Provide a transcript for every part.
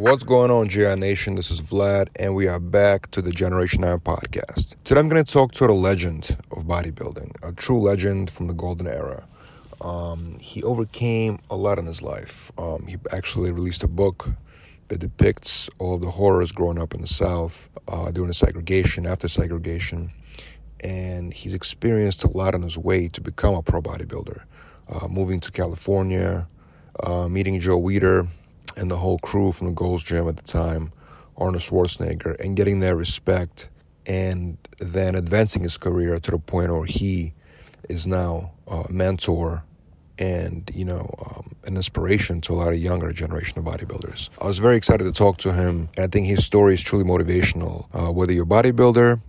What's going on, GI Nation? This is Vlad, and we are back to the Generation Iron podcast. Today, I'm going to talk to a legend of bodybuilding, a true legend from the golden era. Um, he overcame a lot in his life. Um, he actually released a book that depicts all of the horrors growing up in the South uh, during the segregation, after segregation, and he's experienced a lot on his way to become a pro bodybuilder. Uh, moving to California, uh, meeting Joe Weider, and the whole crew from the Gold's Gym at the time, Arnold Schwarzenegger, and getting their respect and then advancing his career to the point where he is now a mentor and you know um, an inspiration to a lot of younger generation of bodybuilders. I was very excited to talk to him, and I think his story is truly motivational. Uh, whether you're a bodybuilder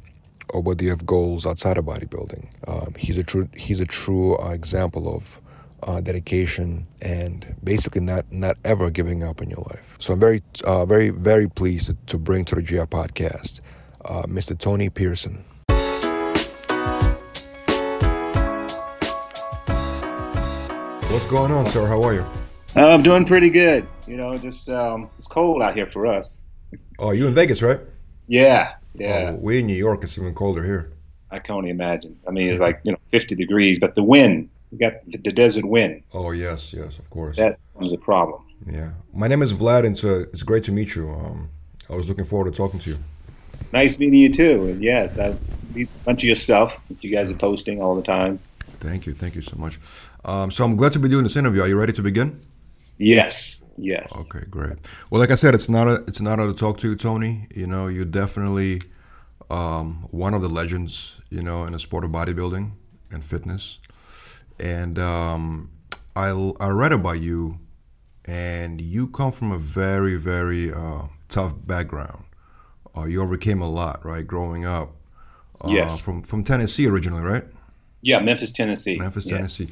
or whether you have goals outside of bodybuilding, um, he's a true he's a true uh, example of uh, dedication and basically not not ever giving up in your life. So I'm very uh, very very pleased to, to, bring to the GI podcast uh, Mr. Tony Pearson. What's going on, sir? How are you? Uh, I'm doing pretty good. You know, just um, it's cold out here for us. Oh, you in Vegas, right? Yeah, yeah. Oh, we in New York. It's even colder here. I can only imagine. I mean, it's like you know, 50 degrees, but the wind we got the, the, desert wind. Oh yes, yes, of course. That was a problem. Yeah, my name is Vlad, and so it's great to meet you. Um, I was looking forward to talking to you. Nice meeting you too. And yes, I read a bunch of your stuff that you guys are posting all the time. Thank you, thank you so much. Um, so I'm glad to be doing this interview. Are you ready to begin? Yes. Yes. Okay, great. Well, like I said, it's not a it's an honor to talk to you, Tony. You know, you're definitely um, one of the legends, you know, in the sport of bodybuilding and fitness and um, I, I read about you, and you come from a very, very uh, tough background. Uh, you overcame a lot, right, growing up. Uh, yes. From from Tennessee originally, right? Yeah, Memphis, Tennessee. Memphis, yeah. Tennessee.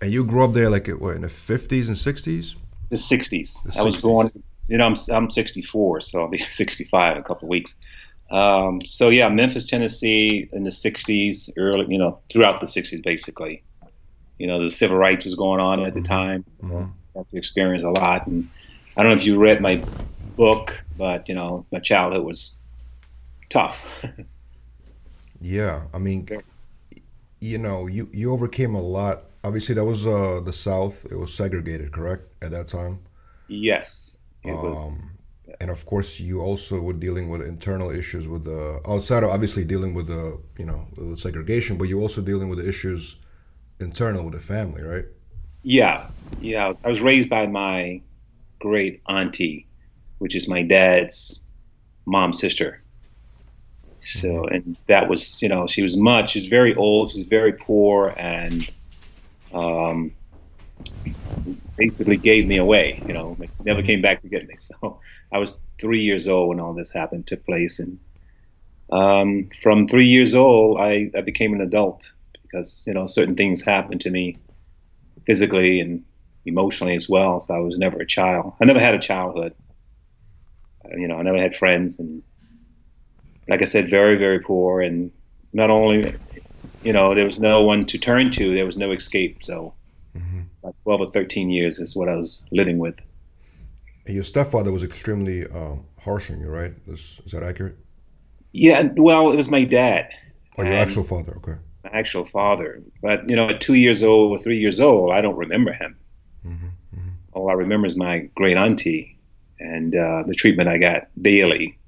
And you grew up there, like what, in the fifties and sixties? The sixties. I was born. You know, I'm I'm 64, so I'll be 65 in a couple of weeks. Um, so yeah, Memphis, Tennessee, in the 60s, early, you know, throughout the 60s, basically you know, the civil rights was going on at the mm-hmm. time. Mm-hmm. I had to experience a lot. And I don't know if you read my book, but, you know, my childhood was tough. yeah. I mean, you know, you, you overcame a lot. Obviously, that was uh, the South. It was segregated, correct, at that time? Yes. It um, was. And of course, you also were dealing with internal issues with the outside of obviously dealing with the you know the segregation, but you're also dealing with the issues internal with the family, right? Yeah, yeah. I was raised by my great auntie, which is my dad's mom's sister. So, mm-hmm. and that was, you know, she was much. She's very old. She's very poor, and um, basically gave me away. You know, never mm-hmm. came back to get me. So, I was three years old when all this happened took place, and um, from three years old, I, I became an adult because you know certain things happened to me physically and emotionally as well. So I was never a child. I never had a childhood. You know, I never had friends, and like I said, very very poor. And not only, you know, there was no one to turn to. There was no escape. So, mm-hmm. like twelve or thirteen years is what I was living with. And your stepfather was extremely um, harsh on you, right? Is, is that accurate? Yeah. Well, it was my dad. Oh, your actual father. Okay my actual father. But you know, at two years old or three years old, I don't remember him. Mm-hmm, mm-hmm. All I remember is my great auntie and uh, the treatment I got daily,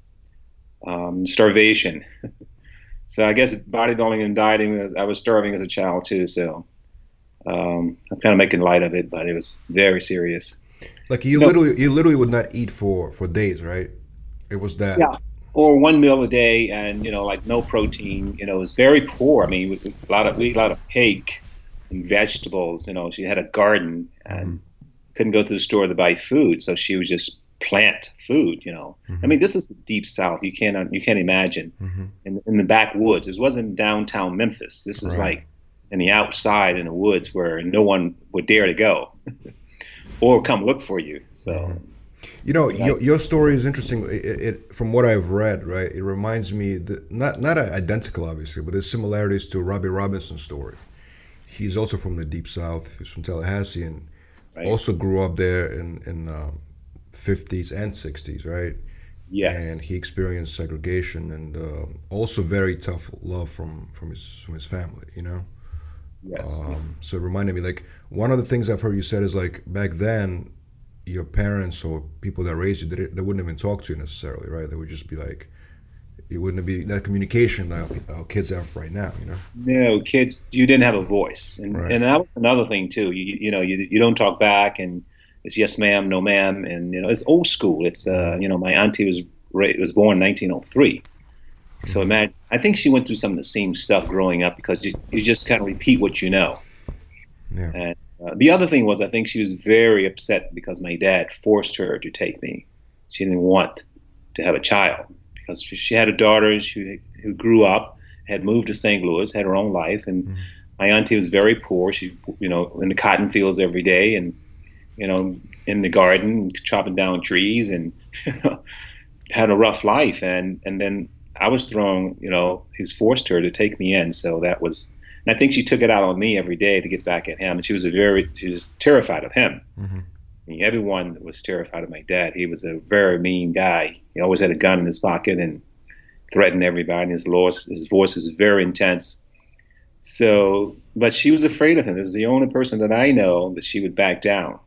um, starvation. so I guess bodybuilding and dieting, I was starving as a child too. So um, I'm kind of making light of it, but it was very serious. Like you, literally, you literally would not eat for for days, right? It was that. Yeah or one meal a day and you know like no protein you know it was very poor i mean a lot of we ate a lot of cake and vegetables you know she had a garden and mm-hmm. couldn't go to the store to buy food so she would just plant food you know mm-hmm. i mean this is the deep south you can't you can't imagine mm-hmm. in the backwoods. This wasn't downtown Memphis. This was right. like in the outside in the woods where no one would dare to go or come look for you. So. Mm-hmm. You know, your, your story is interesting. It, it, from what I've read, right, it reminds me that not not identical, obviously, but there's similarities to Robbie Robinson's story. He's also from the deep south. He's from Tallahassee, and right. also grew up there in in um, 50s and 60s, right? Yes. And he experienced segregation and uh, also very tough love from from his from his family, you know. Yes. Um, so it reminded me, like one of the things I've heard you said is like back then your parents or people that raised you, they, they wouldn't even talk to you necessarily, right? They would just be like, it wouldn't be that communication that our kids have right now, you know? No, kids, you didn't have a voice. And, right. and that was another thing, too. You, you know, you, you don't talk back and it's yes, ma'am, no, ma'am. And, you know, it's old school. It's, uh, you know, my auntie was, was born in 1903. So mm-hmm. imagine, I think she went through some of the same stuff growing up because you, you just kind of repeat what you know. Yeah. And, uh, the other thing was, I think she was very upset because my dad forced her to take me. She didn't want to have a child because she had a daughter she, who grew up, had moved to St. Louis, had her own life, and mm-hmm. my auntie was very poor. She, you know, in the cotton fields every day, and you know, in the garden chopping down trees, and had a rough life. And and then I was thrown, you know, he was forced her to take me in, so that was and I think she took it out on me every day to get back at him. And she was a very, she was terrified of him. Mm-hmm. I mean, everyone was terrified of my dad. He was a very mean guy. He always had a gun in his pocket and threatened everybody. His voice, his voice was very intense. So, but she was afraid of him. This is the only person that I know that she would back down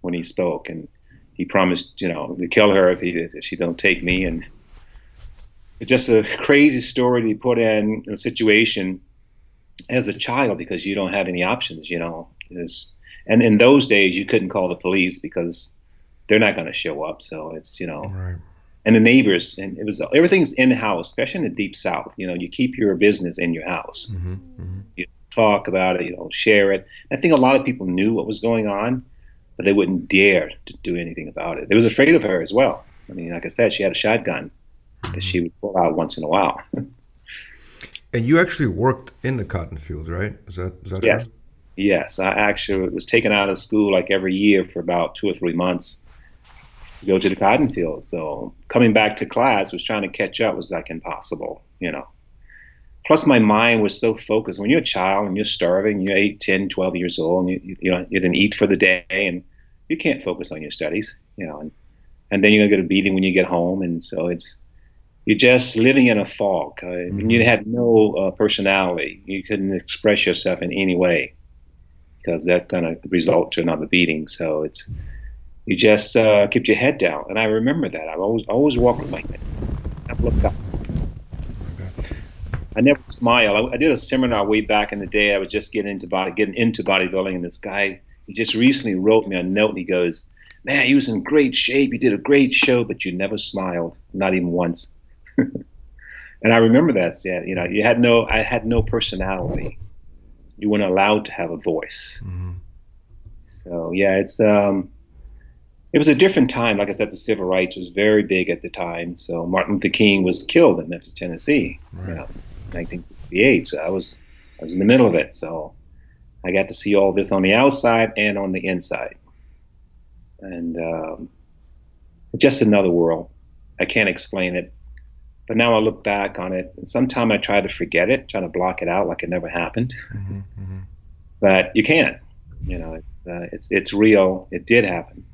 when he spoke, and he promised, you know, to kill her if he if she don't take me. And it's just a crazy story to be put in a situation as a child because you don't have any options, you know. Is and in those days, you couldn't call the police because they're not going to show up. So it's you know, right. and the neighbors, and it was everything's in house, especially in the deep south. You know, you keep your business in your house. Mm-hmm, mm-hmm. You talk about it, you know, share it. I think a lot of people knew what was going on, but they wouldn't dare to do anything about it. They was afraid of her as well. I mean, like I said, she had a shotgun mm-hmm. that she would pull out once in a while. And you actually worked in the cotton fields, right? Is that is that yes. True? Yes, I actually was taken out of school like every year for about two or three months to go to the cotton field. So coming back to class was trying to catch up was like impossible, you know. Plus, my mind was so focused. When you're a child and you're starving, you're 8, 10, 12 years old, and you, you know you didn't eat for the day, and you can't focus on your studies, you know. And, and then you're gonna get a beating when you get home, and so it's you're just living in a fog. Uh, mm-hmm. You had no uh, personality. You couldn't express yourself in any way because that's going to result to another beating. So it's you just uh, kept your head down. And I remember that. I always always walked with my head. I looked up. I never smile. I, I, did a seminar way back in the day. I was just getting into body, getting into bodybuilding, and this guy he just recently wrote me a note, and he goes, "Man, you was in great shape. You did a great show, but you never smiled, not even once." and I remember that. Yeah, you know, you had no, I had no personality. You weren't allowed to have a voice. Mm-hmm. So yeah, it's um, it was a different time. Like I said, the civil rights was very big at the time. So Martin Luther King was killed in Memphis, Tennessee, right. you know, 1968. So I was I was in the middle of it. So I got to see all this on the outside and on the inside, and um, just another world. I can't explain it. But now I look back on it, and sometimes I try to forget it, try to block it out like it never happened. Mm-hmm, mm-hmm. But you can't. You know, uh, it's it's real. It did happen.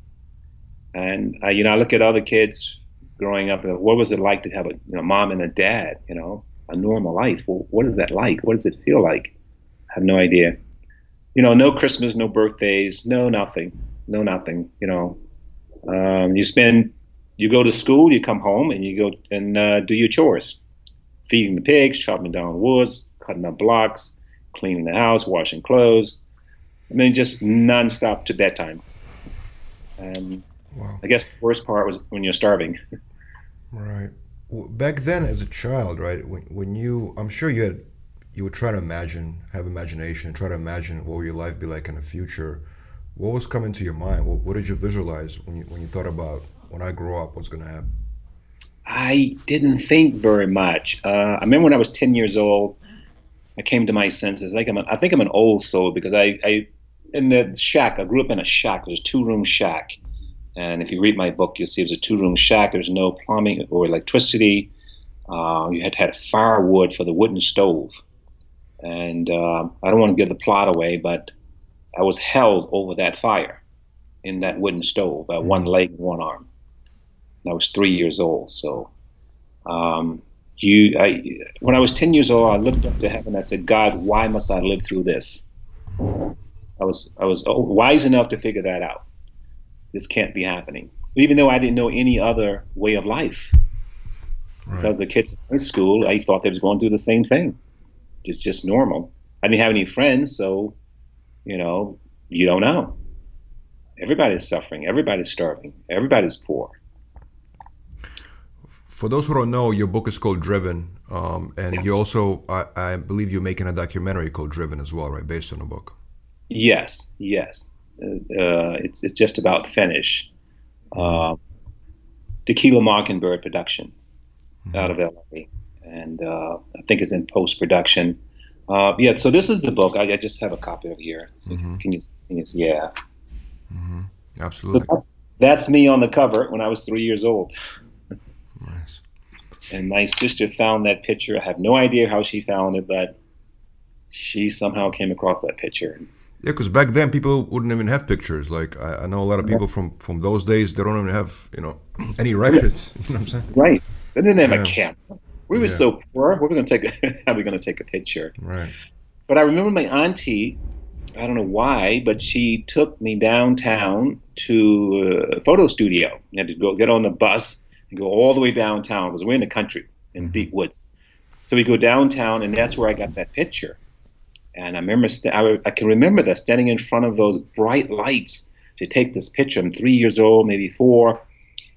And uh, you know, I look at other kids growing up. What was it like to have a you know, mom and a dad? You know, a normal life. Well, what is that like? What does it feel like? I have no idea. You know, no Christmas, no birthdays, no nothing, no nothing. You know, um, you spend you go to school, you come home, and you go and uh, do your chores, feeding the pigs, chopping down woods, cutting up blocks, cleaning the house, washing clothes, and then just nonstop to bedtime. And wow. I guess the worst part was when you're starving. right. Back then, as a child, right, when, when you, I'm sure you had, you would try to imagine, have imagination, try to imagine what would your life be like in the future. What was coming to your mind? What, what did you visualize when you when you thought about when I grow up, what's going to happen? I didn't think very much. Uh, I remember when I was 10 years old, I came to my senses. Like I'm, a, I think I'm an old soul because I, I, in the shack, I grew up in a shack. It was a two-room shack, and if you read my book, you'll see it was a two-room shack. There's no plumbing or electricity. Uh, you had had firewood for the wooden stove, and uh, I don't want to give the plot away, but I was held over that fire in that wooden stove by one mm-hmm. leg and one arm. I was three years old. So, um, you, I, when I was ten years old, I looked up to heaven. I said, God, why must I live through this? I was I was wise enough to figure that out. This can't be happening, even though I didn't know any other way of life. Right. Because the kids in school, I thought they was going through the same thing. It's just normal. I didn't have any friends, so you know, you don't know. Everybody's suffering. Everybody's starving. Everybody's poor. For those who don't know, your book is called Driven, um, and yes. you also, I, I, believe, you're making a documentary called Driven as well, right, based on the book. Yes, yes. Uh, uh it's it's just about finish. Uh, Tequila Mockingbird production mm-hmm. out of LA, and uh, I think it's in post production. Uh, yeah, so this is the book. I, I, just have a copy of here. So mm-hmm. Can you? Can you see? Yeah. Mm-hmm. Absolutely. So that's, that's, me on the cover when I was three years old. Nice. And my sister found that picture. I have no idea how she found it, but she somehow came across that picture. Yeah, because back then people wouldn't even have pictures. Like I, I, know a lot of people from from those days. They don't even have you know any records. You know what I'm saying? Right. They didn't have yeah. a camera. We were yeah. so poor. We're going to take a, how are we going to take a picture? Right. But I remember my auntie. I don't know why, but she took me downtown to a photo studio. You had to go get on the bus and go all the way downtown because we're in the country in mm-hmm. deep woods. So we go downtown, and that's where I got that picture. And I remember, st- I, I, can remember that standing in front of those bright lights to take this picture. I'm three years old, maybe four,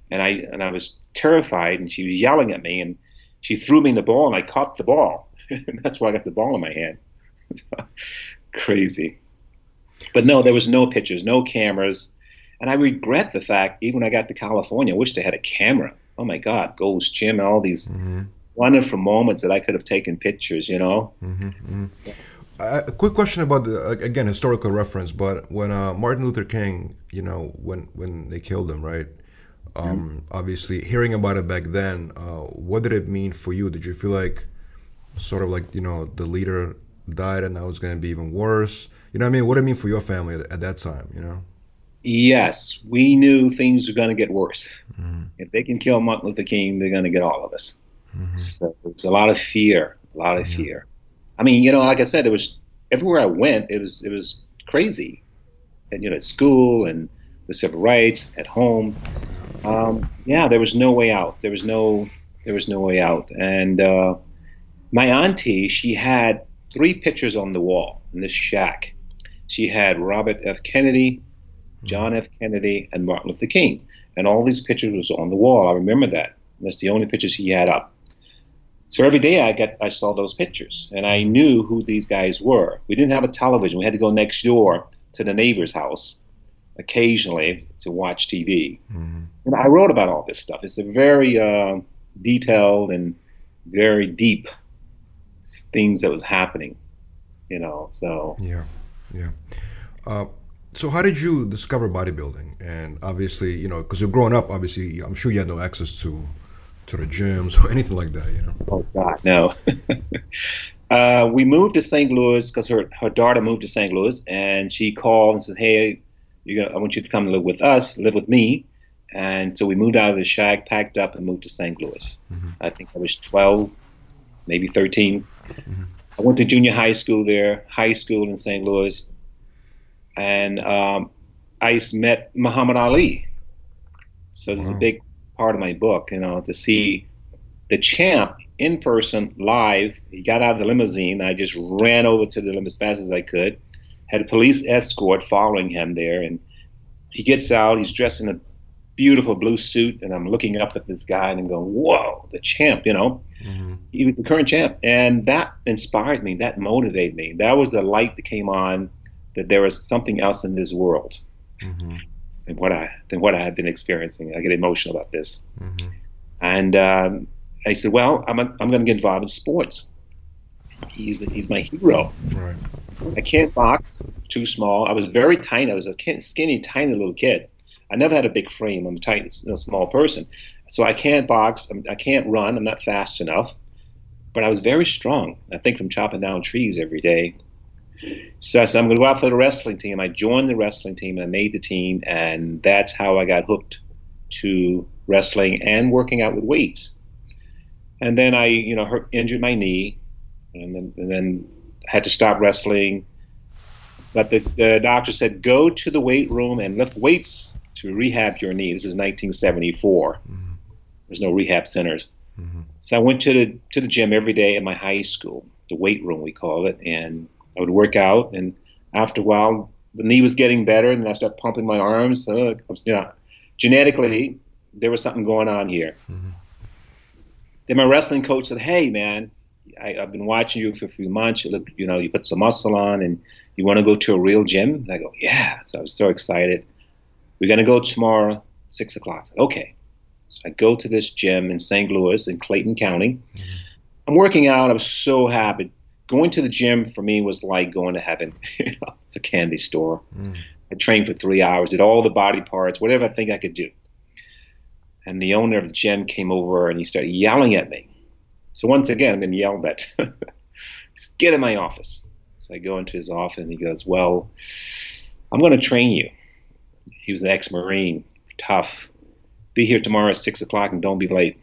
and I and I was terrified. And she was yelling at me, and she threw me the ball, and I caught the ball. and that's why I got the ball in my hand. Crazy. But no, there was no pictures, no cameras. And I regret the fact, even when I got to California, I wish they had a camera. Oh my God, Gold's Gym, all these mm-hmm. wonderful moments that I could have taken pictures, you know? Mm-hmm, mm-hmm. Uh, a quick question about the again historical reference, but when uh, Martin Luther King, you know, when when they killed him, right? Um, Obviously, hearing about it back then, uh, what did it mean for you? Did you feel like, sort of like you know, the leader died and now it's going to be even worse? You know what I mean? What did it mean for your family at, at that time? You know? Yes, we knew things were going to get worse. Mm-hmm. If they can kill Martin Luther King, they're going to get all of us. Mm-hmm. So there was a lot of fear, a lot of fear. I mean, you know, like I said, it was everywhere I went. It was it was crazy, and you know, at school and the civil rights, at home um, yeah, there was no way out. There was no there was no way out. And uh, my auntie, she had three pictures on the wall in this shack. She had Robert F. Kennedy, John F. Kennedy, and Martin Luther King. And all these pictures was on the wall. I remember that. That's the only pictures he had up. So every day I got I saw those pictures and I knew who these guys were. We didn't have a television. We had to go next door to the neighbor's house occasionally to watch TV. Mm-hmm. And I wrote about all this stuff. It's a very uh, detailed and very deep things that was happening, you know. So yeah, yeah. Uh, so how did you discover bodybuilding? And obviously, you know, because you're growing up, obviously, I'm sure you had no access to to the gyms or anything like that, you know. Oh God, no. uh, we moved to St. Louis because her her daughter moved to St. Louis, and she called and said, "Hey, you I want you to come live with us, live with me. And so we moved out of the shack, packed up, and moved to St. Louis. Mm-hmm. I think I was 12, maybe 13. Mm-hmm. I went to junior high school there, high school in St. Louis, and um, I met Muhammad Ali. So this wow. is a big part of my book, you know, to see the champ in person, live. He got out of the limousine. I just ran over to the limousine as fast as I could had a police escort following him there, and he gets out. He's dressed in a beautiful blue suit, and I'm looking up at this guy and I'm going, "Whoa, the champ!" You know, mm-hmm. he was the current champ, and that inspired me. That motivated me. That was the light that came on that there was something else in this world mm-hmm. than what I than what I had been experiencing. I get emotional about this. Mm-hmm. And um, I said, well, I'm, I'm going to get involved in sports. He's, he's my hero. Right. I can't box, too small. I was very tiny. I was a skinny, tiny little kid. I never had a big frame. I'm a tiny, you know, small person. So I can't box. I'm, I can not run. I'm not fast enough. But I was very strong. I think from chopping down trees every day. So I said, I'm going to go out for the wrestling team. I joined the wrestling team and I made the team. And that's how I got hooked to wrestling and working out with weights. And then I, you know, hurt, injured my knee, and then, and then had to stop wrestling. But the, the doctor said, go to the weight room and lift weights to rehab your knee. This is 1974. Mm-hmm. There's no rehab centers. Mm-hmm. So I went to the to the gym every day at my high school, the weight room we call it, and I would work out. And after a while, the knee was getting better, and then I started pumping my arms. So, you know, genetically, there was something going on here. Mm-hmm. Then my wrestling coach said, "Hey, man, I, have been watching you for a few months. You look, you know, you put some muscle on, and you want to go to a real gym." And I go, "Yeah." So I was so excited. We're gonna go tomorrow, six o'clock. Said, okay. So I go to this gym in St. Louis in Clayton County. Mm-hmm. I'm working out. I was so happy. Going to the gym for me was like going to heaven. it's a candy store. Mm. I trained for three hours, did all the body parts, whatever I think I could do and the owner of the gym came over and he started yelling at me. So once again, I've been yelled at. Get in my office. So I go into his office and he goes, Well, I'm going to train you. He was an ex Marine, tough. Be here tomorrow at six o'clock and don't be late.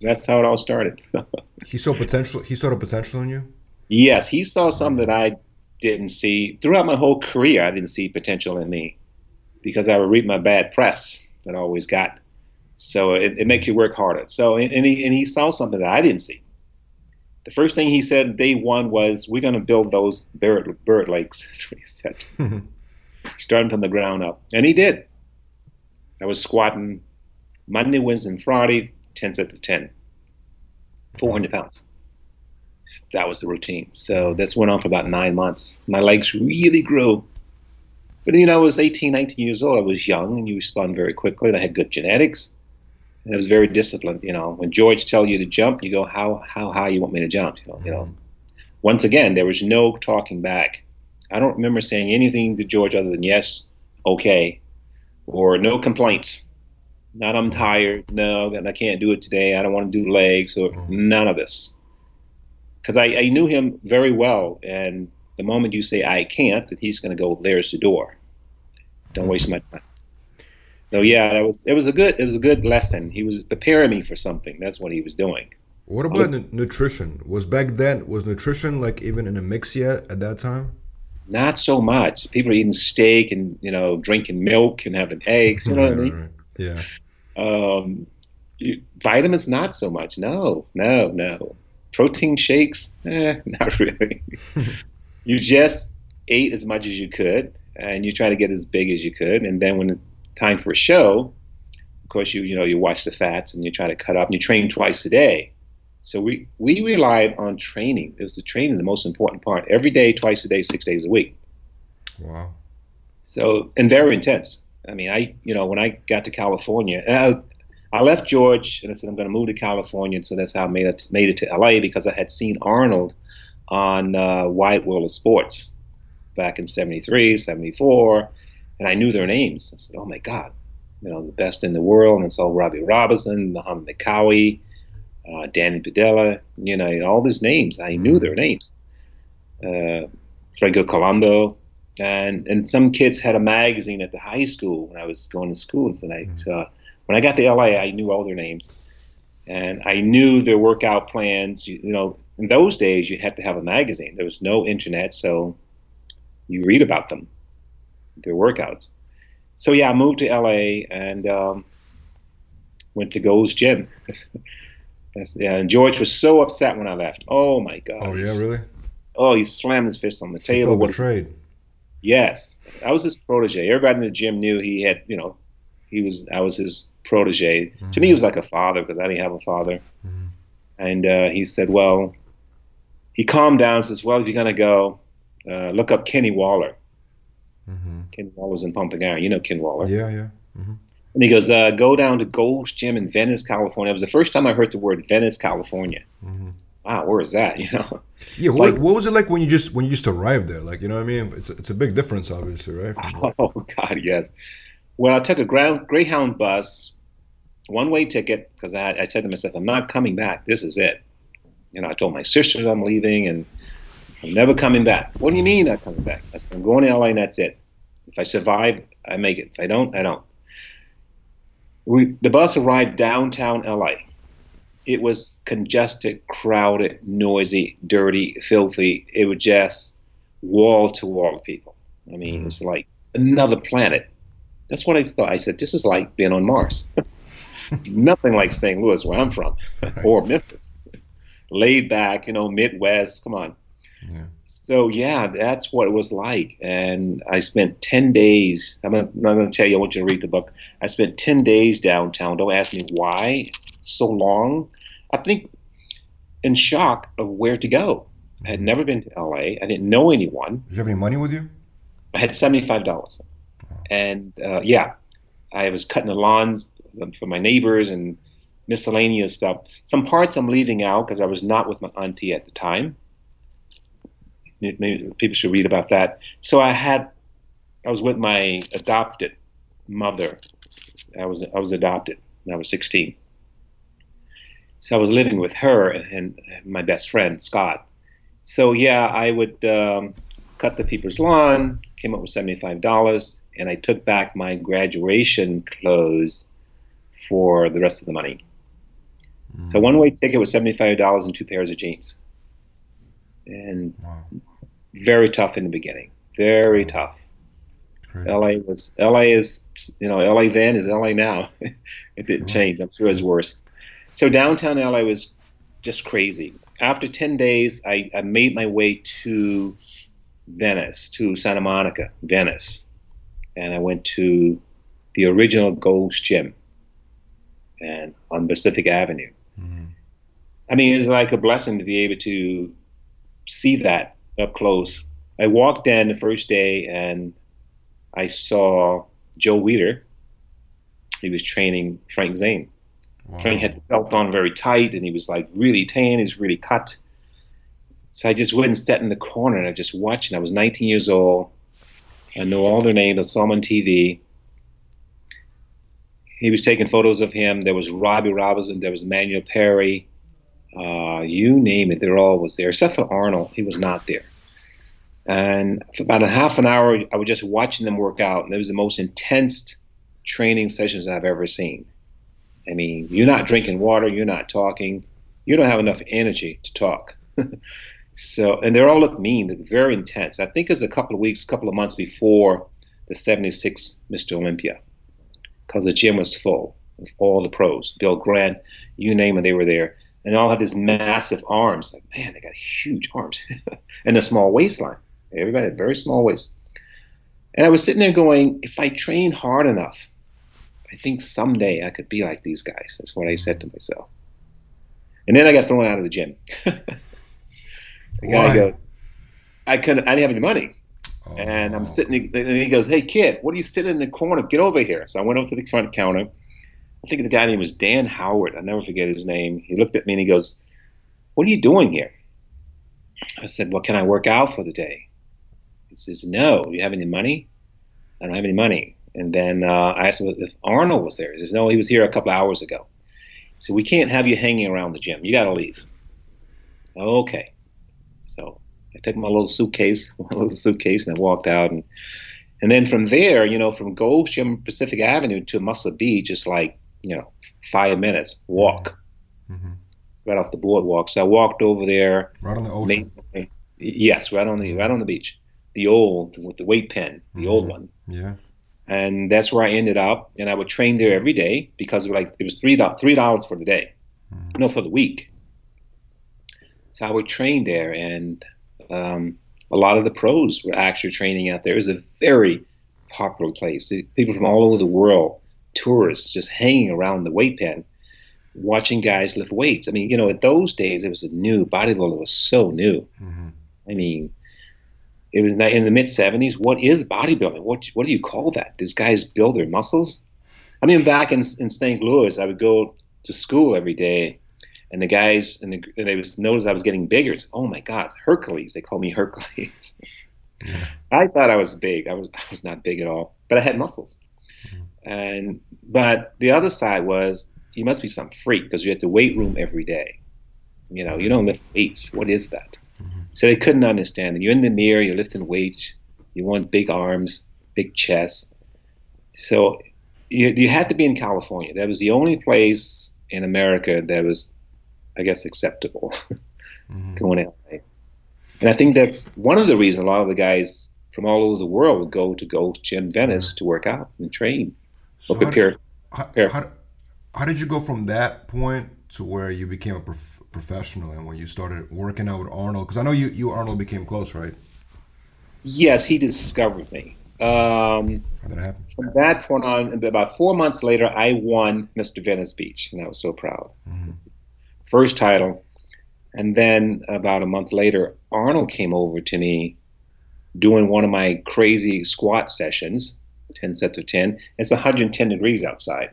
That's how it all started. he saw potential. He saw the potential in you. Yes, he saw something that I didn't see throughout my whole career. I didn't see potential in me because I would read my bad press that I always got. So it, it makes you work harder. So and he and he saw something that I didn't see. The first thing he said day one was, "We're going to build those bird bird lakes." That's what he said. Starting from the ground up, and he did. I was squatting Monday, Wednesday, and Friday, ten sets of ten, 400 pounds. That was the routine. So this went on for about nine months. My legs really grew. But you know, I was 18, 19 years old. I was young, and you respond very quickly. And I had good genetics and it was very disciplined. You know, when George tell you to jump, you go, how how high you want me to jump? You know, you know. Mm-hmm. Once again, there was no talking back. I don't remember saying anything to George other than yes, okay, or no complaints. Not I'm tired. No, I can't do it today. I don't want to do legs or mm-hmm. none of this. Because I, I knew him very well, and the moment you say I can't, that he's going to go, there's the door. Don't waste my time. So yeah, it was, it was a good it was a good lesson. He was preparing me for something. That's what he was doing. What about was, nutrition? Was back then was nutrition like even in a mix yet at that time? Not so much. People are eating steak and you know drinking milk and having eggs. You know what I mean? Right. Yeah. Um, vitamins, not so much. No, no, no. Protein shakes, eh, not really. you just ate as much as you could, and you try to get as big as you could, and then when it's time for a show, of course, you you know you watch the fats and you try to cut up and you train twice a day. So we we relied on training. It was the training the most important part. Every day, twice a day, six days a week. Wow. So and very intense. I mean, I you know when I got to California, I, I left George and I said I'm going to move to California. And so that's how I made it made it to LA because I had seen Arnold on uh, Wide World of Sports back in 73, 74 and I knew their names. I said, "Oh my God, you know, the best in the world." And so Robbie Robinson, Muhammad Makkawy, uh, Danny Padilla, you know, all these names. I knew their names. Uh, Franco Columbu, and and some kids had a magazine at the high school when I was going to school, and so I, so when I got to LA, I knew all their names, and I knew their workout plans. You, you know, in those days, you had to have a magazine. There was no internet, so you read about them their workouts. So yeah, I moved to LA and um, went to Gold's Gym. That's, yeah, and George was so upset when I left. Oh my god. Oh yeah, really? Oh, he slammed his fist on the table. He betrayed. Yes, I was his protege. Everybody in the gym knew he had, you know, he was. I was his protege. Mm-hmm. To me, he was like a father because I didn't have a father. Mm-hmm. And uh, he said, "Well," he calmed down. and Says, "Well, if you're gonna go, uh, look up Kenny Waller." Mm-hmm. Ken Waller's in Pumping Iron. You know Ken Waller. Yeah, yeah. Mm-hmm. And he goes, uh, go down to Gold's Gym in Venice, California. It was the first time I heard the word Venice, California. Mm-hmm. Wow, where is that? You know? Yeah. What, like, what was it like when you just when you just arrived there? Like, you know what I mean? It's it's a big difference, obviously, right? Oh God, yes. Well, I took a Greyhound bus, one way ticket, because I, I said to myself, I'm not coming back. This is it. You know, I told my sisters I'm leaving and I'm never coming back. What do you mean I'm not coming back? I said, I'm going to LA and that's it. If I survive, I make it. If I don't, I don't. We, the bus arrived downtown LA. It was congested, crowded, noisy, dirty, filthy. It was just wall to wall people. I mean, mm-hmm. it's like another planet. That's what I thought. I said, this is like being on Mars. Nothing like St. Louis, where I'm from, or Memphis. Laid back, you know, Midwest. Come on. Yeah. So yeah, that's what it was like, and I spent ten days. I'm not, not going to tell you. I want you to read the book. I spent ten days downtown. Don't ask me why so long. I think in shock of where to go. I had mm-hmm. never been to LA. I didn't know anyone. Did you have any money with you? I had seventy five dollars, and uh, yeah, I was cutting the lawns for my neighbors and miscellaneous stuff. Some parts I'm leaving out because I was not with my auntie at the time. Maybe people should read about that. So I had, I was with my adopted mother. I was I was adopted. I was 16. So I was living with her and, and my best friend Scott. So yeah, I would um, cut the people's lawn. Came up with seventy-five dollars, and I took back my graduation clothes for the rest of the money. Mm. So one way ticket was seventy-five dollars and two pairs of jeans. And wow very tough in the beginning. Very tough. LA was LA is you know LA then is LA now. it didn't sure. change. I'm sure it's worse. So downtown LA was just crazy. After ten days, I, I made my way to Venice, to Santa Monica, Venice, and I went to the original Gold's Gym, and on Pacific Avenue. Mm-hmm. I mean, it's like a blessing to be able to see that up close. I walked in the first day and I saw Joe Weider. He was training Frank Zane. Wow. Frank had the belt on very tight and he was like really tan, he's really cut. So I just went and sat in the corner and I just watched. And I was 19 years old. I know all their names. I saw them on TV. He was taking photos of him. There was Robbie Robinson. There was Manuel Perry. Uh, you name it, they're all was there, except for Arnold. He was not there. And for about a half an hour, I was just watching them work out, and it was the most intense training sessions I've ever seen. I mean, you're not drinking water, you're not talking, you don't have enough energy to talk. so, and they're all look mean, very intense. I think it was a couple of weeks, couple of months before the 76 Mr. Olympia, because the gym was full of all the pros. Bill Grant, you name it, they were there and they all had these massive arms. Like, man, they got huge arms and a small waistline. Everybody had very small waist. And I was sitting there going, if I train hard enough, I think someday I could be like these guys. That's what I said to myself. And then I got thrown out of the gym. the guy goes, I couldn't, I didn't have any money. Oh. And I'm sitting, and he goes, Hey kid, what are you sitting in the corner? Get over here. So I went over to the front counter I think the guy name was Dan Howard. I'll never forget his name. He looked at me and he goes, What are you doing here? I said, Well, can I work out for the day? He says, No. Do you have any money? I don't have any money. And then uh, I asked him if Arnold was there. He says, No, he was here a couple hours ago. He said, We can't have you hanging around the gym. You got to leave. Okay. So I took my little suitcase, my little suitcase, and I walked out. And and then from there, you know, from Gym Pacific Avenue to Muscle Beach, it's like you know, five minutes walk mm-hmm. right off the boardwalk. So I walked over there. Right on the ocean. Made, yes, right on the right on the beach. The old with the weight pen, the mm-hmm. old one. Yeah. And that's where I ended up, and I would train there every day because it was like it was three three dollars for the day, mm-hmm. no for the week. So I would train there, and um, a lot of the pros were actually training out there. It was a very popular place. People from all over the world tourists just hanging around the weight pen watching guys lift weights. I mean, you know, at those days it was a new bodybuilding was so new. Mm-hmm. I mean, it was in the mid '70s. What is bodybuilding? What what do you call that? These guys build their muscles. I mean, back in in St. Louis, I would go to school every day, and the guys and, the, and they was noticed I was getting bigger. It's, oh my God, Hercules! They call me Hercules. I thought I was big. I was I was not big at all, but I had muscles. Mm-hmm. And but the other side was you must be some freak because you're at the weight room every day. You know, you don't lift weights. What is that? Mm-hmm. So they couldn't understand it. You're in the mirror, you're lifting weights, you want big arms, big chest. So you, you had to be in California. That was the only place in America that was, I guess, acceptable going out. And I think that's one of the reasons a lot of the guys from all over the world would go to go to Gym Venice to work out and train So or how, prepare. how, prepare. how, how did you go from that point to where you became a prof- professional and when you started working out with Arnold? Because I know you, you Arnold became close, right? Yes, he discovered me. Um, How did that happen? from that point on, about four months later, I won Mr. Venice Beach, and I was so proud. First title. And then about a month later, Arnold came over to me doing one of my crazy squat sessions, 10 sets of 10. It's 110 degrees outside.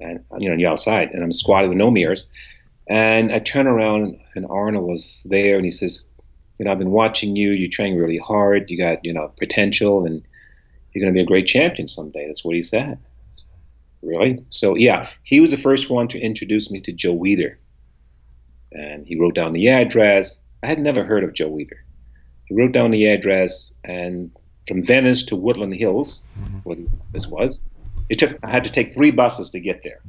And, you know, you're outside, and I'm squatting with no mirrors. And I turn around, and Arnold was there, and he says, you know, I've been watching you. You train really hard. You got, you know, potential, and you're going to be a great champion someday. That's what he said. Really? So, yeah, he was the first one to introduce me to Joe Weider. And he wrote down the address. I had never heard of Joe Weider. He wrote down the address, and from Venice to Woodland Hills, where this was, it took. I had to take three buses to get there.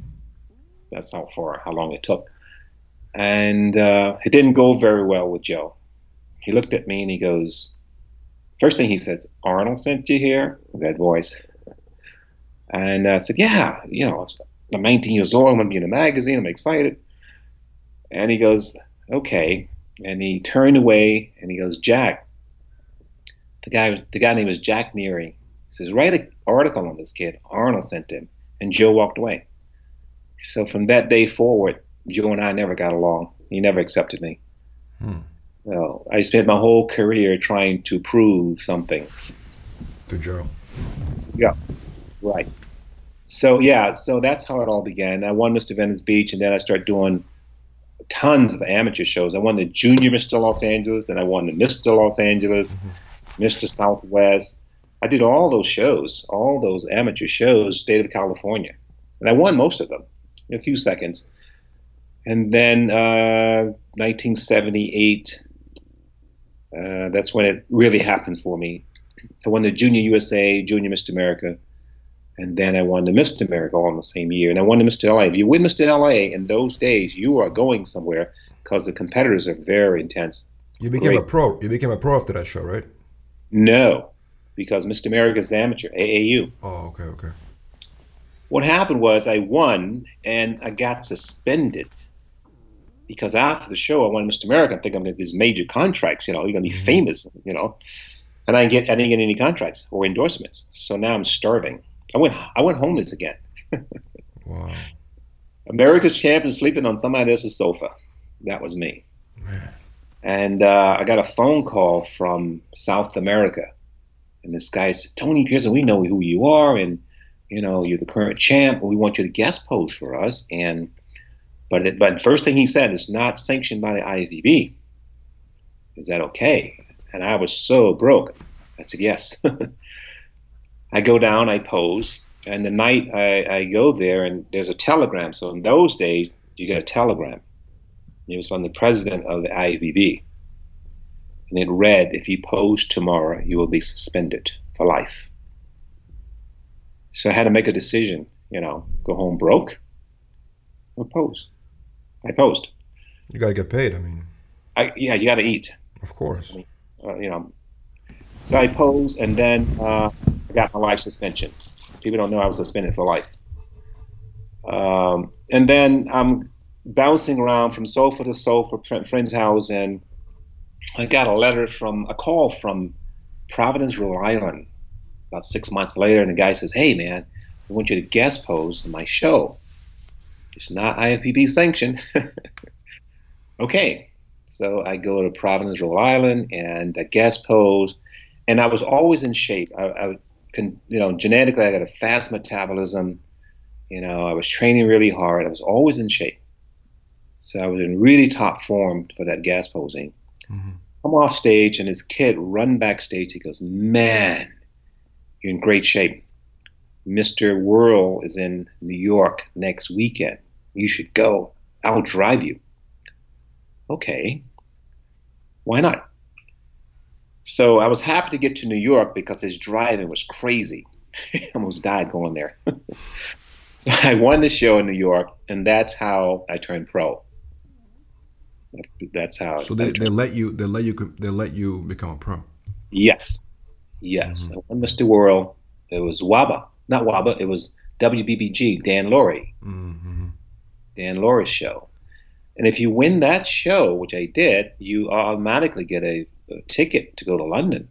That's how far, how long it took. And uh, it didn't go very well with Joe. He looked at me and he goes, first thing he says, Arnold sent you here? That voice. And I said, yeah, you know, I'm 19 years old. I'm going to be in a magazine. I'm excited. And he goes, okay. And he turned away and he goes, Jack, the guy, the guy name is Jack Neary. He says, write an article on this kid. Arnold sent him. And Joe walked away. So from that day forward, Joe and I never got along. He never accepted me. Hmm. Well, I spent my whole career trying to prove something. To Joe. Yeah, right. So yeah, so that's how it all began. I won Mr. Venice Beach, and then I started doing tons of amateur shows. I won the Junior Mr. Los Angeles, and I won the Mr. Los Angeles, Mr. Southwest. I did all those shows, all those amateur shows, state of California, and I won most of them in a few seconds. And then uh, 1978, uh, that's when it really happened for me. I won the Junior USA, Junior Mr. America, and then I won the Mr. America all in the same year. And I won the Mr. LA. If you win Mr. LA in those days, you are going somewhere because the competitors are very intense. You became Great. a pro. You became a pro after that show, right? No, because Mr. America is amateur, AAU. Oh, okay, okay. What happened was I won and I got suspended because after the show I won Mr. America. I think I'm going to get these major contracts. You know, you're going to be mm-hmm. famous. You know, and I get I didn't get any contracts or endorsements. So now I'm starving. I went I went homeless again. Wow. America's champion sleeping on somebody else's sofa. That was me. Man. And uh, I got a phone call from South America, and this guy said, "Tony Pearson, we know who you are, and you know you're the current champ, we want you to guest post for us." And but it, but first thing he said is not sanctioned by the IFBB. Is that okay? And I was so broke. I said yes. I go down, I pose, and the night I, I go there, and there's a telegram. So in those days, you get a telegram. It was from the president of the IFBB. And it read, if you pose tomorrow, you will be suspended for life. So I had to make a decision, you know, go home broke or pose. I posed. You got to get paid. I mean, I, yeah, you got to eat, of course. uh, you know. So I posed, and then uh, I got my life suspension. People don't know I was suspended for life. Um, and then I'm bouncing around from sofa to sofa, fr- friend's house, and I got a letter from a call from Providence, Rhode Island, about six months later, and the guy says, "Hey, man, I want you to guest pose in my show. It's not IFBB sanctioned." okay, so I go to Providence, Rhode Island, and I guest pose, and I was always in shape. I, I can, you know, genetically, I got a fast metabolism. You know, I was training really hard. I was always in shape. So I was in really top form for that gas posing. Mm-hmm. I'm off stage, and this kid run backstage. He goes, "Man, you're in great shape. Mr. World is in New York next weekend. You should go. I'll drive you." Okay, why not? So I was happy to get to New York because his driving was crazy. I almost died going there. I won the show in New York, and that's how I turned pro. That's how. So they, they let you they let you they let you become a pro. Yes, yes. Mm-hmm. I won Mr. World. It was WABBA, not WABBA. It was WBBG. Dan Lurie. Mm-hmm. Dan Lurie's show. And if you win that show, which I did, you automatically get a, a ticket to go to London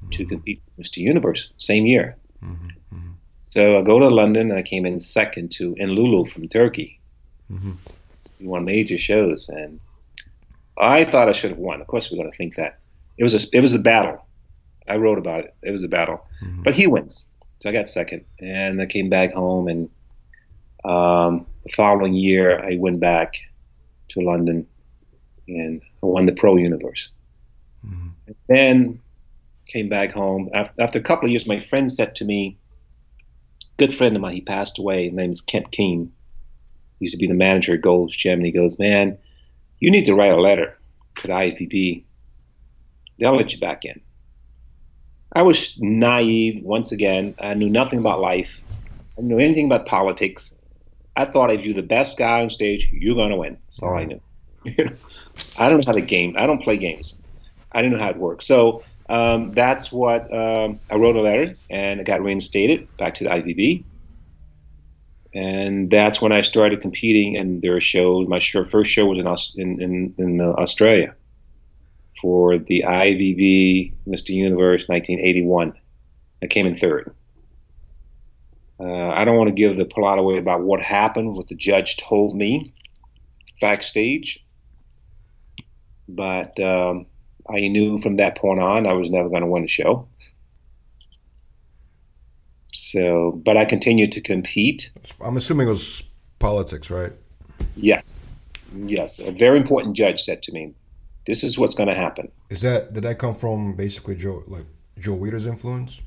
mm-hmm. to compete with Mr. Universe same year. Mm-hmm. mm-hmm. So I go to London and I came in second to Enünlü from Turkey. Mm-hmm. We won major shows, and I thought I should have won. Of course, we're going to think that it was a it was a battle. I wrote about it. It was a battle, mm-hmm. but he wins. So I got second, and I came back home, and um, the following year I went back to London, and I won the Pro Universe. Mm-hmm. then came back home after, after a couple of years. My friend said to me, good friend of mine, he passed away. His name is Kent Kuehn. He used to be the manager at Gold's Gym, and he goes, "Man, you need to write a letter to the IFBB. They'll let you back in." I was naive once again. I knew nothing about life. I knew anything about politics. I thought if you're the best guy on stage, you're gonna win. That's all I knew. I don't know how to game. I don't play games. I didn't know how it worked. So um, that's what um, I wrote a letter, and it got reinstated back to the IFBB. And that's when I started competing in their shows. My first show was in in in, in uh, Australia for the IFBB Mr. Universe 1981. I came in third. Uh, I don't want to give the plot away about what happened, what the judge told me backstage, but um, I knew from that point on I was never going to win a show. So, but I continued to compete. I'm assuming it was politics, right? Yes, yes. A very important judge said to me, "This is what's going to happen." Is that did that come from basically Joe, like Joe Weider's influence?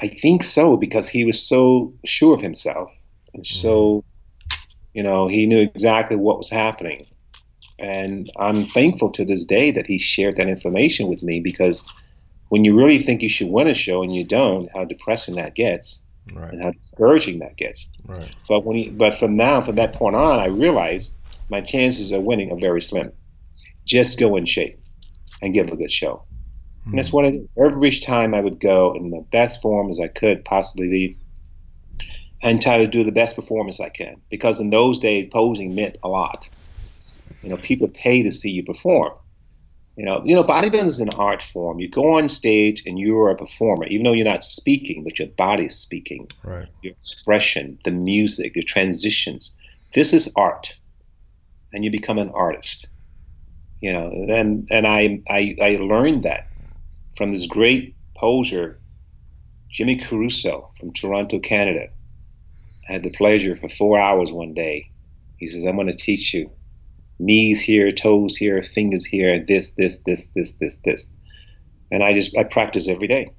I think so because he was so sure of himself and so, mm-hmm. you know, he knew exactly what was happening. And I'm thankful to this day that he shared that information with me because when you really think you should win a show and you don't, how depressing that gets, right. and how discouraging that gets. Right. But when he, but from now, from that point on, I realized my chances of winning are very slim. Just go in shape and give a good show. And that's hmm. what I did. Every time I would go in the best form as I could possibly be and try to do the best performance I can. Because in those days, posing meant a lot. You know, people pay to see you perform. You know, you know, bodybuilding is an art form. You go on stage and you're a performer, even though you're not speaking, but your body's speaking. Right. Your expression, the music, your transitions. This is art, and you become an artist. You know, and and I I, I learned that from this great poser, Jimmy Caruso from Toronto, Canada. I had the pleasure for four hours one day. He says, I'm going to teach you knees here, toes here, fingers here, this, this, this, this, this, this. And I just, I practice every day.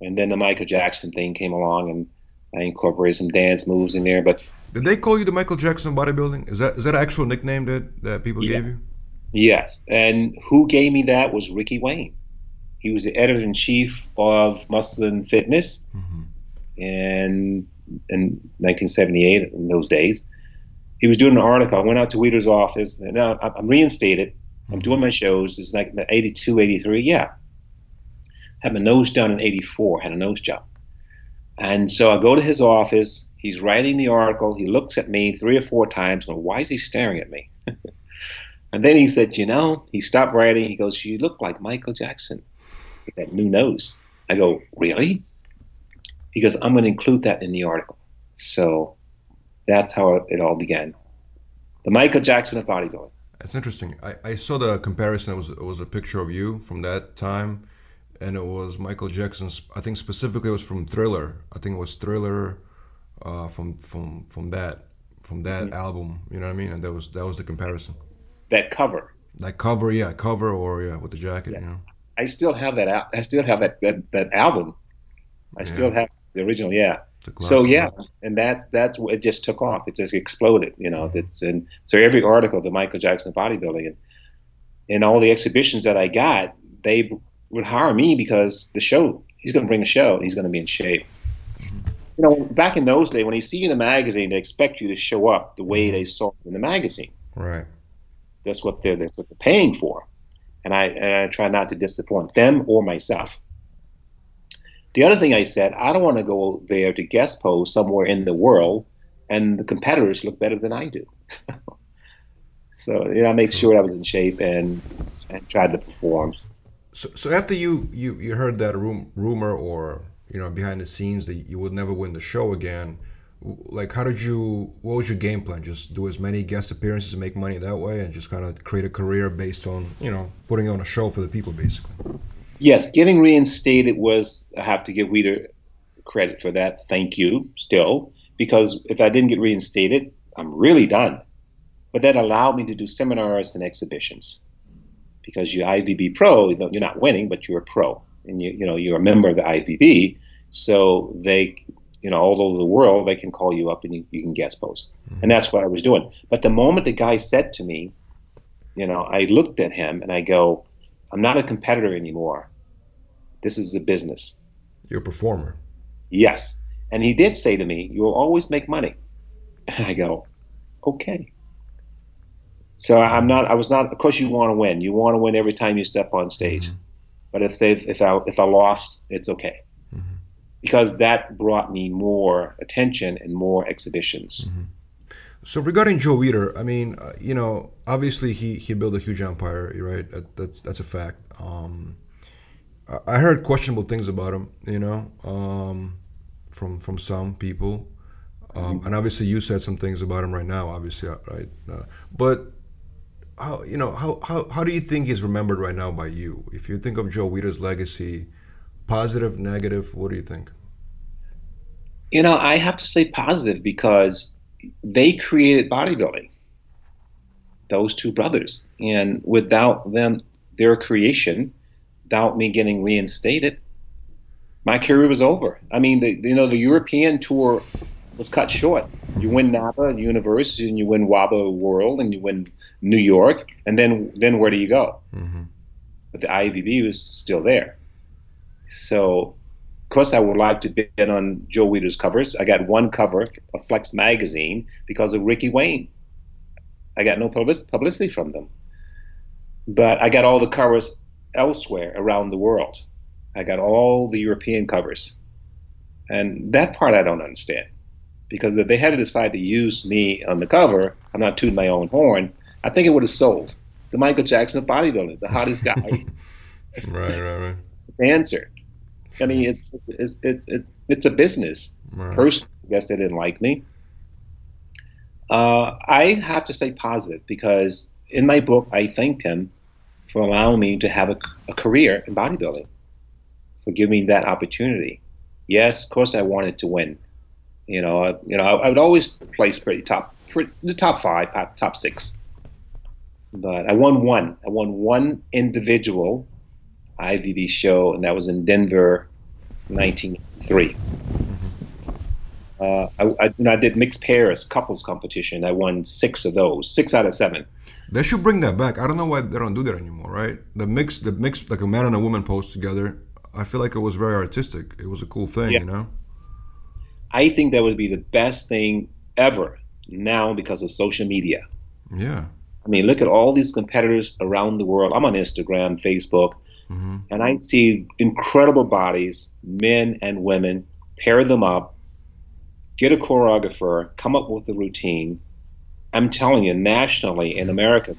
And then the Michael Jackson thing came along and I incorporated some dance moves in there. But did they call you the Michael Jackson of bodybuilding? Is that is that an actual nickname that, that people yes. gave you? Yes. And who gave me that was Ricky Wayne. He was the editor in chief of Muscle and Fitness mm-hmm. in, in 1978, in those days. He was doing an article. I went out to Weider's office, and now I'm reinstated. I'm mm-hmm. doing my shows. It's like 82, 83. Yeah. Had my nose done in 84, had a nose job. And so I go to his office. He's writing the article. He looks at me three or four times. And why is he staring at me? and then he said, You know, he stopped writing. He goes, You look like Michael Jackson that new nose. I go, really? Because I'm going to include that in the article. So that's how it all began. The Michael Jackson of bodybuilding. That's interesting. I, I saw the comparison. It was it was a picture of you from that time, and it was Michael Jackson's. I think specifically it was from Thriller. I think it was Thriller. uh, from from from that from that Mm-hmm. album. You know what I mean? And that was that was the comparison. That cover. That cover, yeah, cover or yeah, with the jacket. You know. I still have that. I still have that that, that album. I still have the original. Yeah. So yeah, and that's that's what it just took off. It just exploded. You know, it's and so every article, the Michael Jackson bodybuilding, and and all the exhibitions that I got, they would hire me because the show he's going to bring a show. He's going to be in shape. You know, back in those days, when they see you in the magazine, they expect you to show up the way they saw you in the magazine. Right. That's what they're that's what they're paying for, and I and I try not to disappoint them or myself. The other thing I said, I don't want to go there to guest pose somewhere in the world, and the competitors look better than I do. so you know, I make sure I was in shape and and tried to perform. So, so after you, you you heard that rum- rumor or you know behind the scenes that you would never win the show again, like how did you? What was your game plan? Just do as many guest appearances and make money that way, and just kind of create a career based on you know putting on a show for the people, basically. Yes, getting reinstated was I have to give Weider credit for that. Thank you, still, because if I didn't get reinstated, I'm really done. But that allowed me to do seminars and exhibitions, because you're IFBB pro, you you're not winning, but you're a pro, and you you know you're a member of the IFBB, so they you know all over the world they can call you up and you, you can guest post, mm-hmm. and that's what I was doing. But the moment the guy said to me, you know, I looked at him and I go, I'm not a competitor anymore. This is a business. You're a performer. Yes. And he did say to me, You'll always make money. And I go, Okay. So I'm not, I was not, of course, you want to win. You want to win every time you step on stage. Mm-hmm. But if they, if I, if I lost, it's okay. Mm-hmm. Because that brought me more attention and more exhibitions. Mm-hmm. So regarding Joe Weider, I mean, uh, you know, obviously he, he built a huge empire, right? That, that's that's a fact. Um, I- heard questionable things about him, you know, um, from from some people, um, and obviously you said some things about him right now, obviously, uh, right? Uh, but how you know how, how how do you think he's remembered right now by you? If you think of Joe Weider's legacy, positive, negative, what do you think? You know, I have to say positive because they created bodybuilding. Those two brothers, and without them, their creation, without me getting reinstated, my career was over. I mean, the you know the European tour was cut short. You win NABBA Universe, and you win WABBA World, and you win New York, and then then where do you go? Mm-hmm. But the IFBB was still there. So, course, I would like to be on Joe Weider's covers. I got one cover of Flex magazine because of Ricky Wayne. I got no publicity from them. But I got all the covers elsewhere around the world. I got all the European covers. And that part I don't understand. Because if they had to decide to use me on the cover, I'm not tooting my own horn, I think it would have sold. The Michael Jackson of bodybuilding, the hottest guy, Right, right, right. dancer. I mean, it's it's it's it's, it's a business. Right. Personally, I guess they didn't like me. Uh, I have to say positive because in my book, I thanked him for allowing me to have a, a career in bodybuilding, for giving me that opportunity. Yes, of course, I wanted to win. You know, I, you know, I, I would always place pretty top, pretty, the top five, top, top six. But I won one. I won one individual IFBB show, and that was in Denver, 1983. Uh, I, I, I did mixed pairs couples competition. I won six of those, six out of seven. They should bring that back. I don't know why they don't do that anymore, right? The mix, the mix, like a man and a woman pose together. I feel like it was very artistic. It was a cool thing, Yeah. you know. I think that would be the best thing ever now because of social media. Yeah, I mean, look at all these competitors around the world. I'm on Instagram, Facebook, Mm-hmm. and I see incredible bodies, men and women, pair them up, get a choreographer, come up with a routine. I'm telling you, nationally in America,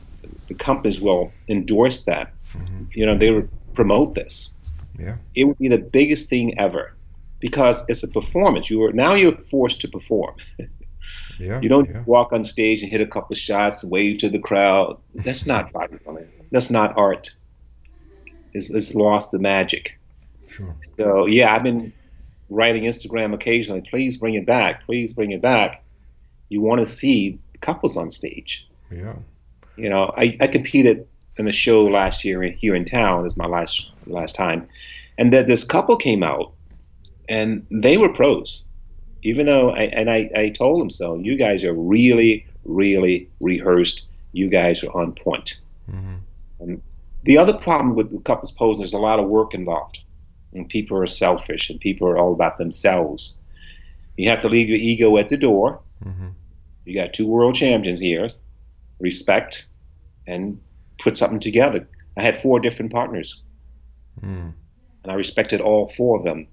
the companies will endorse that. Mm-hmm. You know, they would promote this. yeah, It would be the biggest thing ever because it's a performance. You are now you're forced to perform. yeah. You don't Yeah. walk on stage and hit a couple of shots wave to the crowd. That's not bodybuilding. That's not art. It's, it's lost the magic. Sure. So yeah, I've been writing Instagram occasionally, please bring it back, please bring it back. You want to see couples on stage. Yeah. You know, I, I competed in a show last year here in town. This is my last last time, and that this couple came out, and they were pros. Even though, I, and I, I told them so. You guys are really, really rehearsed. You guys are on point. Mm-hmm. And the other problem with couples posing, there's a lot of work involved, and people are selfish, and people are all about themselves. You have to leave your ego at the door. Mm-hmm. You got two world champions here. Respect and put something together. I had four different partners, mm. and I respected all four of them.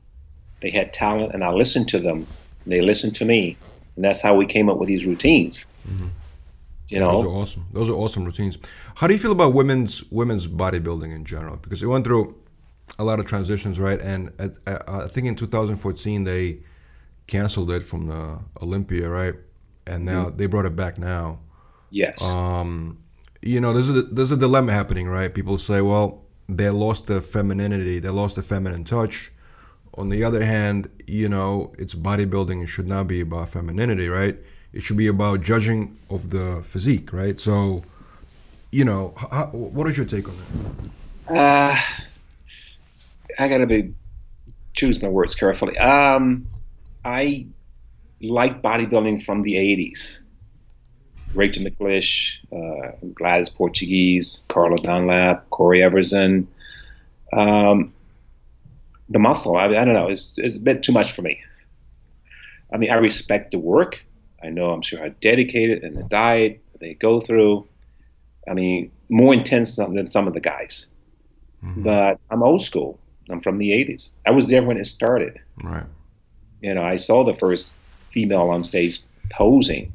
They had talent, and I listened to them. And they listened to me, and that's how we came up with these routines. Mm-hmm. You know, those are awesome. Those are awesome routines. How do you feel about women's women's bodybuilding in general? Because it went through a lot of transitions, right? And at, I think in 2014 they canceled it from the Olympia, right? And now mm-hmm. they brought it back now. Yes. Um, you know, there's a there's a dilemma happening, right? People say, well, they lost the femininity, they lost the feminine touch. On the other hand, you know, it's bodybuilding. It should not be about femininity, right? It should be about judging of the physique, right? So, you know, how, what is your take on that? Uh, I gotta be choose my words carefully. Um, I like bodybuilding from the '80s. Rachel McLish, uh, Gladys Portugues, Carla Dunlap, Cory Everson. Um, the muscle, I, I don't know, it's, it's a bit too much for me. I mean, I respect the work. I know I'm sure how dedicated and the diet they go through. I mean, more intense than some of the guys. Mm-hmm. But I'm old school. I'm from the 80s. I was there when it started. Right. You know, I saw the first female on stage posing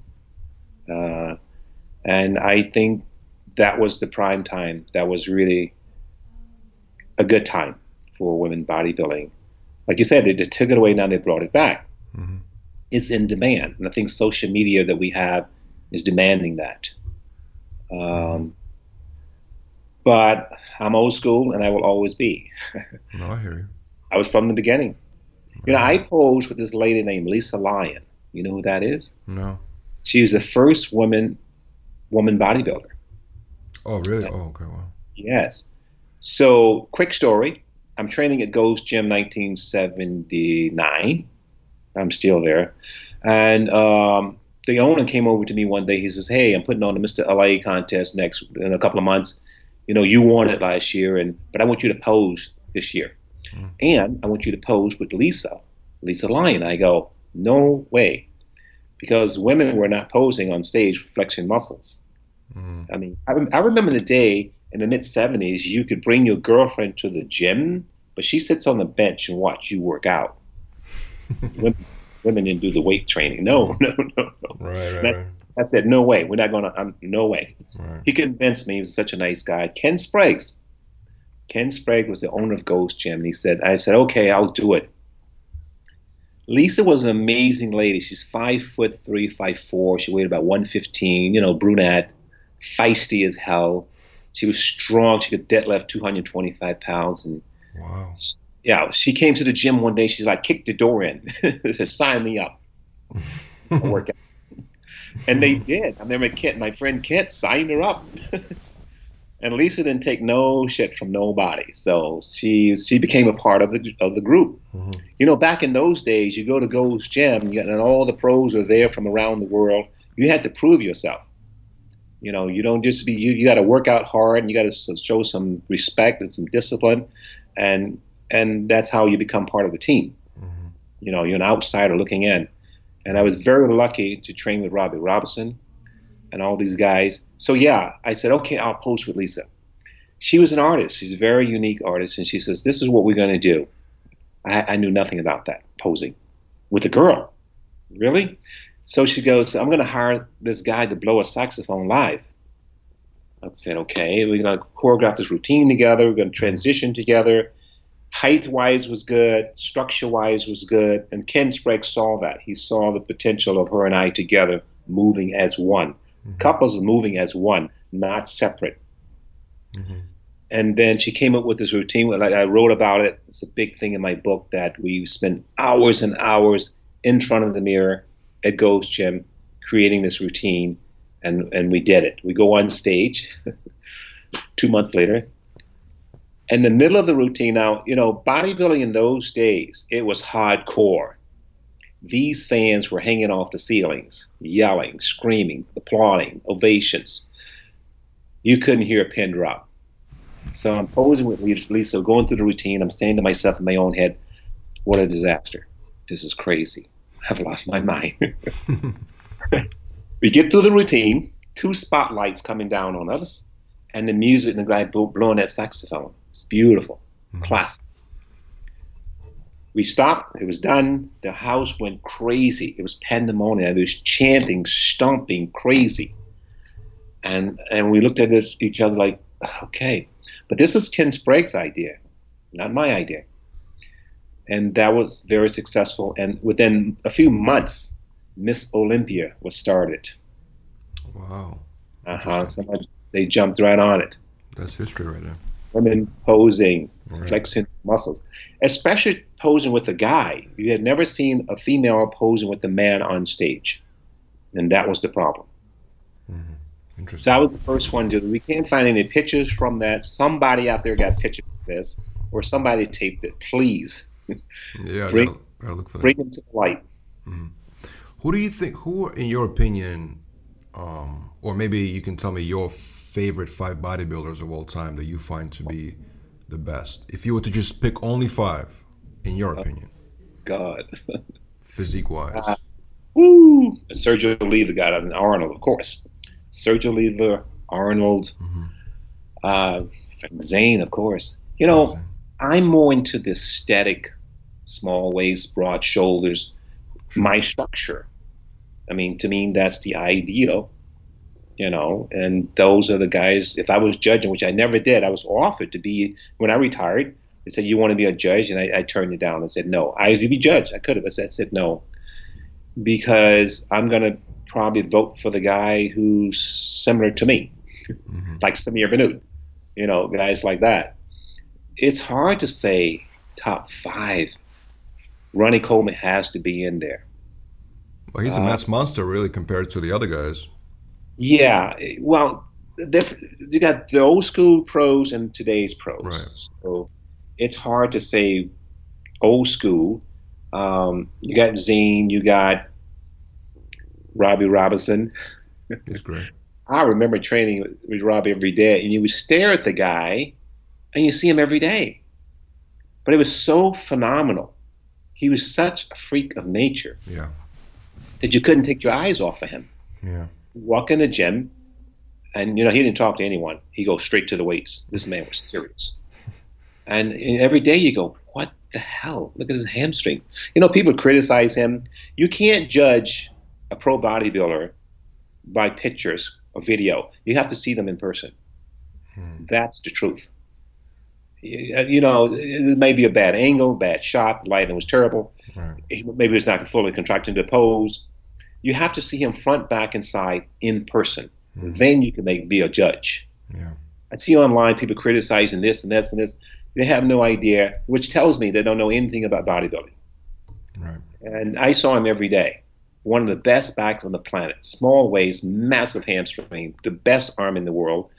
uh, and I think that was the prime time. That was really a good time for women bodybuilding. Like you said, they, they took it away, now they brought it back. Mm-hmm. It's in demand. And I think social media that we have is demanding that. Um, but I'm old school and I will always be. no, I hear you. I was from the beginning. You know, I posed with this lady named Lisa Lyon. You know who that is? No. She was the first woman woman bodybuilder. Oh, really? Oh, okay. Wow. Yes. So, quick story. I'm training at Gold's Gym 1979. I'm still there. And um, the owner came over to me one day. He says, Hey, I'm putting on the Mr. LA contest next in a couple of months. You know, you won it last year, and but I want you to pose this year. Mm. And I want you to pose with Lisa, Lisa Lyon. I go, No way because women were not posing on stage with flexion muscles. Mm. I mean, I, I remember the day in the mid 70s you could bring your girlfriend to the gym, but she sits on the bench and watch you work out. women, women, didn't do the weight training. No, no, no, no. Right, right, that, right. I said, no way. We're not going to, um, no way. Right. He convinced me. He was such a nice guy. Ken Sprague. Ken Sprague was the owner of Gold's Gym. And he said, I said, okay, I'll do it. Lisa was an amazing lady. She's five foot three, five four. She weighed about one fifteen. You know, brunette, feisty as hell. She was strong. She could deadlift two hundred twenty five pounds. And wow. Yeah, she came to the gym one day. She's like, kicked the door in, said, "Sign me up." work out. And they did. I remember Kent, my friend Kent, signed her up. and Lisa didn't take no shit from nobody. So she she became a part of the of the group. Mm-hmm. You know, back in those days, you go to Gold's Gym, and all the pros are there from around the world. You had to prove yourself. You know, you don't just be you. You got to work out hard, and you got to show some respect and some discipline, and and that's how you become part of the team. Mm-hmm. You know, you're an outsider looking in. And I was very lucky to train with Robbie Robinson and all these guys. So yeah, I said, okay, I'll post with Lisa. She was an artist. She's a very unique artist, and she says, "This is what we're going to do." I, I knew nothing about that posing with a girl. Really? So she goes, "I'm going to hire this guy to blow a saxophone live." I said, "Okay, we're going to choreograph this routine together. We're going to transition together." Height wise was good, structure wise was good, and Ken Sprague saw that. He saw the potential of her and I together moving as one. Mm-hmm. Couples moving as one, not separate. Mm-hmm. and then she came up with this routine. Like I wrote about it. It's a big thing in my book that we spent hours and hours in front of the mirror at Gold's Gym creating this routine, and and we did it. We go on stage two months later. In the middle of the routine, now you know bodybuilding in those days it was hardcore. These fans were hanging off the ceilings, yelling, screaming, applauding, ovations. You couldn't hear a pin drop so I'm posing with Lisa, going through the routine. I'm saying to myself in my own head, what a disaster. This is crazy. I've lost my mind. we get through the routine, two spotlights coming down on us, and the music and the guy blowing that saxophone. It's beautiful, mm-hmm. classic. We stopped. It was done. The house went crazy. It was pandemonium. It was chanting, stomping, crazy. And and we looked at each other like, okay, but this is Ken Sprague's idea, not my idea. And that was very successful. And within a few months, Miss Olympia was started. Wow. Uh-huh. they jumped right on it. That's history right there. Women posing, right. flexing muscles, especially posing with a guy. You had never seen a female posing with a man on stage. And that was the problem. Mm-hmm. Interesting. So I was the first one. To, we can't find any pictures from that. Somebody out there got pictures of this, or somebody taped it. Please. Yeah, bring, gotta, gotta look for bring them to the light. Mm-hmm. Who do you think? Who, in your opinion, um, or maybe you can tell me your favorite five bodybuilders of all time that you find to be the best? If you were to just pick only five, in your opinion. God. Physique wise. Uh, woo! Sergio Lee, the guy on Arnold, of course. Sergio Oliva, Arnold, mm-hmm. uh, Zane, of course. You know, I'm more into the static, small waist, broad shoulders, my structure. I mean, to me, that's the ideal, you know, and those are the guys. If I was judging, which I never did, I was offered to be, when I retired, they said, You want to be a judge? And I, I turned it down and said, No. I used to be judge. I could have. I said, I said no. Because I'm going to probably vote for the guy who's similar to me, mm-hmm. like Samir Bannout, you know, guys like that. It's hard to say top five. Ronnie Coleman has to be in there. Well, he's a uh, mass monster, really, compared to the other guys. Yeah, well, you got the old school pros and today's pros. Right. So it's hard to say old school. Um, you got Zane, you got Robbie Robinson. He's great. I remember training with Robbie every day, and you would stare at the guy, and you see him every day. But it was so phenomenal. He was such a freak of nature. Yeah. That you couldn't take your eyes off of him. Yeah. Walk in the gym, and you know he didn't talk to anyone. He goes straight to the weights. This man was serious. And, every day you go, what the hell? Look at his hamstring. You know, people criticize him. You can't judge a pro bodybuilder by pictures or video. You have to see them in person. Hmm. That's the truth. You know, it may be a bad angle, bad shot, lighting was terrible. Right. Maybe it's not fully contracted into pose. You have to see him front, back, and side in person. Hmm. Then you can make be a judge. Yeah. I see online people criticizing this and this and this. They have no idea, which tells me they don't know anything about bodybuilding. Right. And I saw him every day one of the best backs on the planet. Small waist, massive hamstring, the best arm in the world.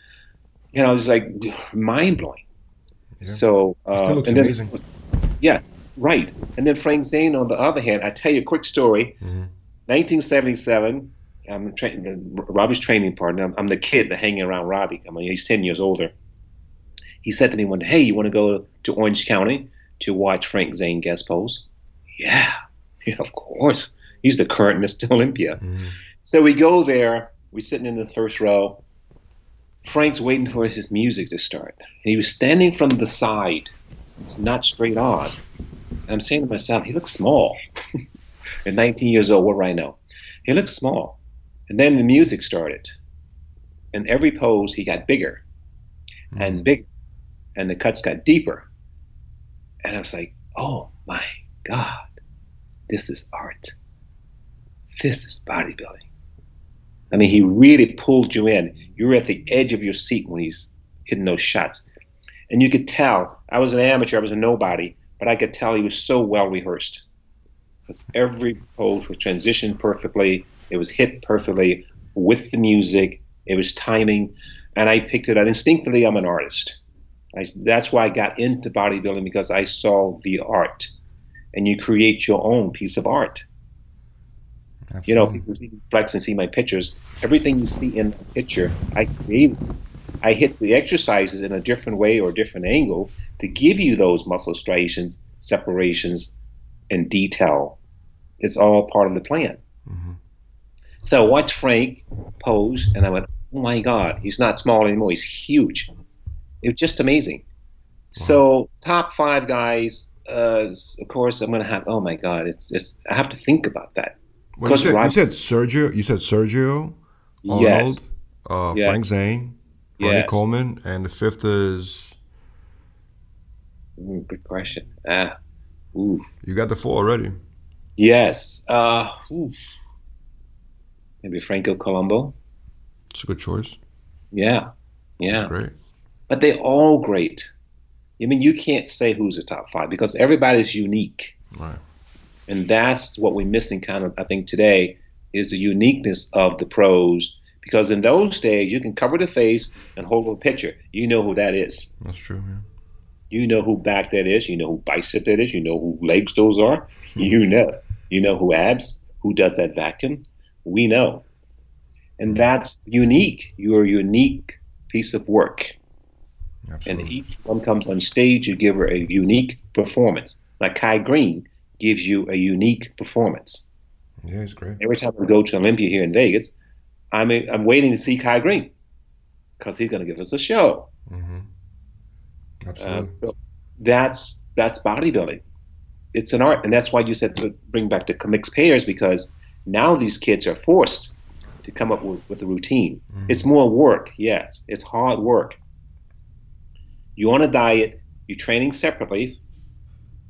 You know, it's like mind blowing. Yeah. So, uh, looks and amazing. yeah, right. And then Frank Zane, on the other hand, I tell you a quick story. Mm-hmm. 1977, I'm tra- Robbie's training partner. I'm, I'm, the kid that hanging around Robbie. I mean, he's 10 years older. He said to me one day, "Hey, you want to go to Orange County to watch Frank Zane guest pose?" Yeah, yeah, of course. He's the current Mr. Olympia. Mm-hmm. So we go there. We're sitting in the first row. Frank's waiting for his music to start. And he was standing from the side. It's not straight on. And I'm saying to myself, he looks small. At 19 years old, what right now? He looks small. And then the music started. And every pose, he got bigger mm-hmm. and bigger. And the cuts got deeper. And I was like, oh my God, this is art this is bodybuilding. I mean, he really pulled you in. You were at the edge of your seat when he's hitting those shots. And you could tell I was an amateur, I was a nobody, but I could tell he was so well rehearsed because every pose was transitioned perfectly. It was hit perfectly with the music. It was timing, and I picked it up instinctively. I'm an artist. I, that's why I got into bodybuilding because I saw the art, and you create your own piece of art. Absolutely. You know, people see flex and see my pictures. Everything you see in the picture, I created. I hit the exercises in a different way or a different angle to give you those muscle striations, separations, and detail. It's all part of the plan. Mm-hmm. So I watched Frank pose, and I went, "Oh my God, he's not small anymore. He's huge." It was just amazing. Wow. So top five guys, uh, of course, I'm gonna have. Oh my God, it's it's. I have to think about that. Well, you, said, you said Sergio. You said Sergio, Arnold, yes. uh, yes. Frank Zane, Ronnie yes. Coleman, and the fifth is. Ooh, good question. Ah, ooh. You got the four already. Yes. Uh, ooh. Maybe Franco Columbu. It's a good choice. Yeah, yeah. That's great. But they're all great. I mean, you can't say who's the top five because everybody's unique. Right. And that's what we're missing kind of, I think, today is the uniqueness of the pros. Because in those days, you can cover the face and hold a picture. You know who that is. That's true, yeah. You know who back that is. You know who bicep that is. You know who legs those are. You know. You know who abs, who does that vacuum. We know. And that's unique. You're a unique piece of work. Absolutely. And each one comes on stage, you give her a unique performance. Like Kai Greene gives you a unique performance. Yeah, it's great. Every time we go to Olympia here in Vegas, I'm a, I'm waiting to see Kai Greene because he's going to give us a show. Mm-hmm. Absolutely. Uh, that's that's bodybuilding. It's an art, and that's why you said to bring back the mixed pairs because now these kids are forced to come up with, with a routine. Mm-hmm. It's more work, yes. It's hard work. You're on a diet, you're training separately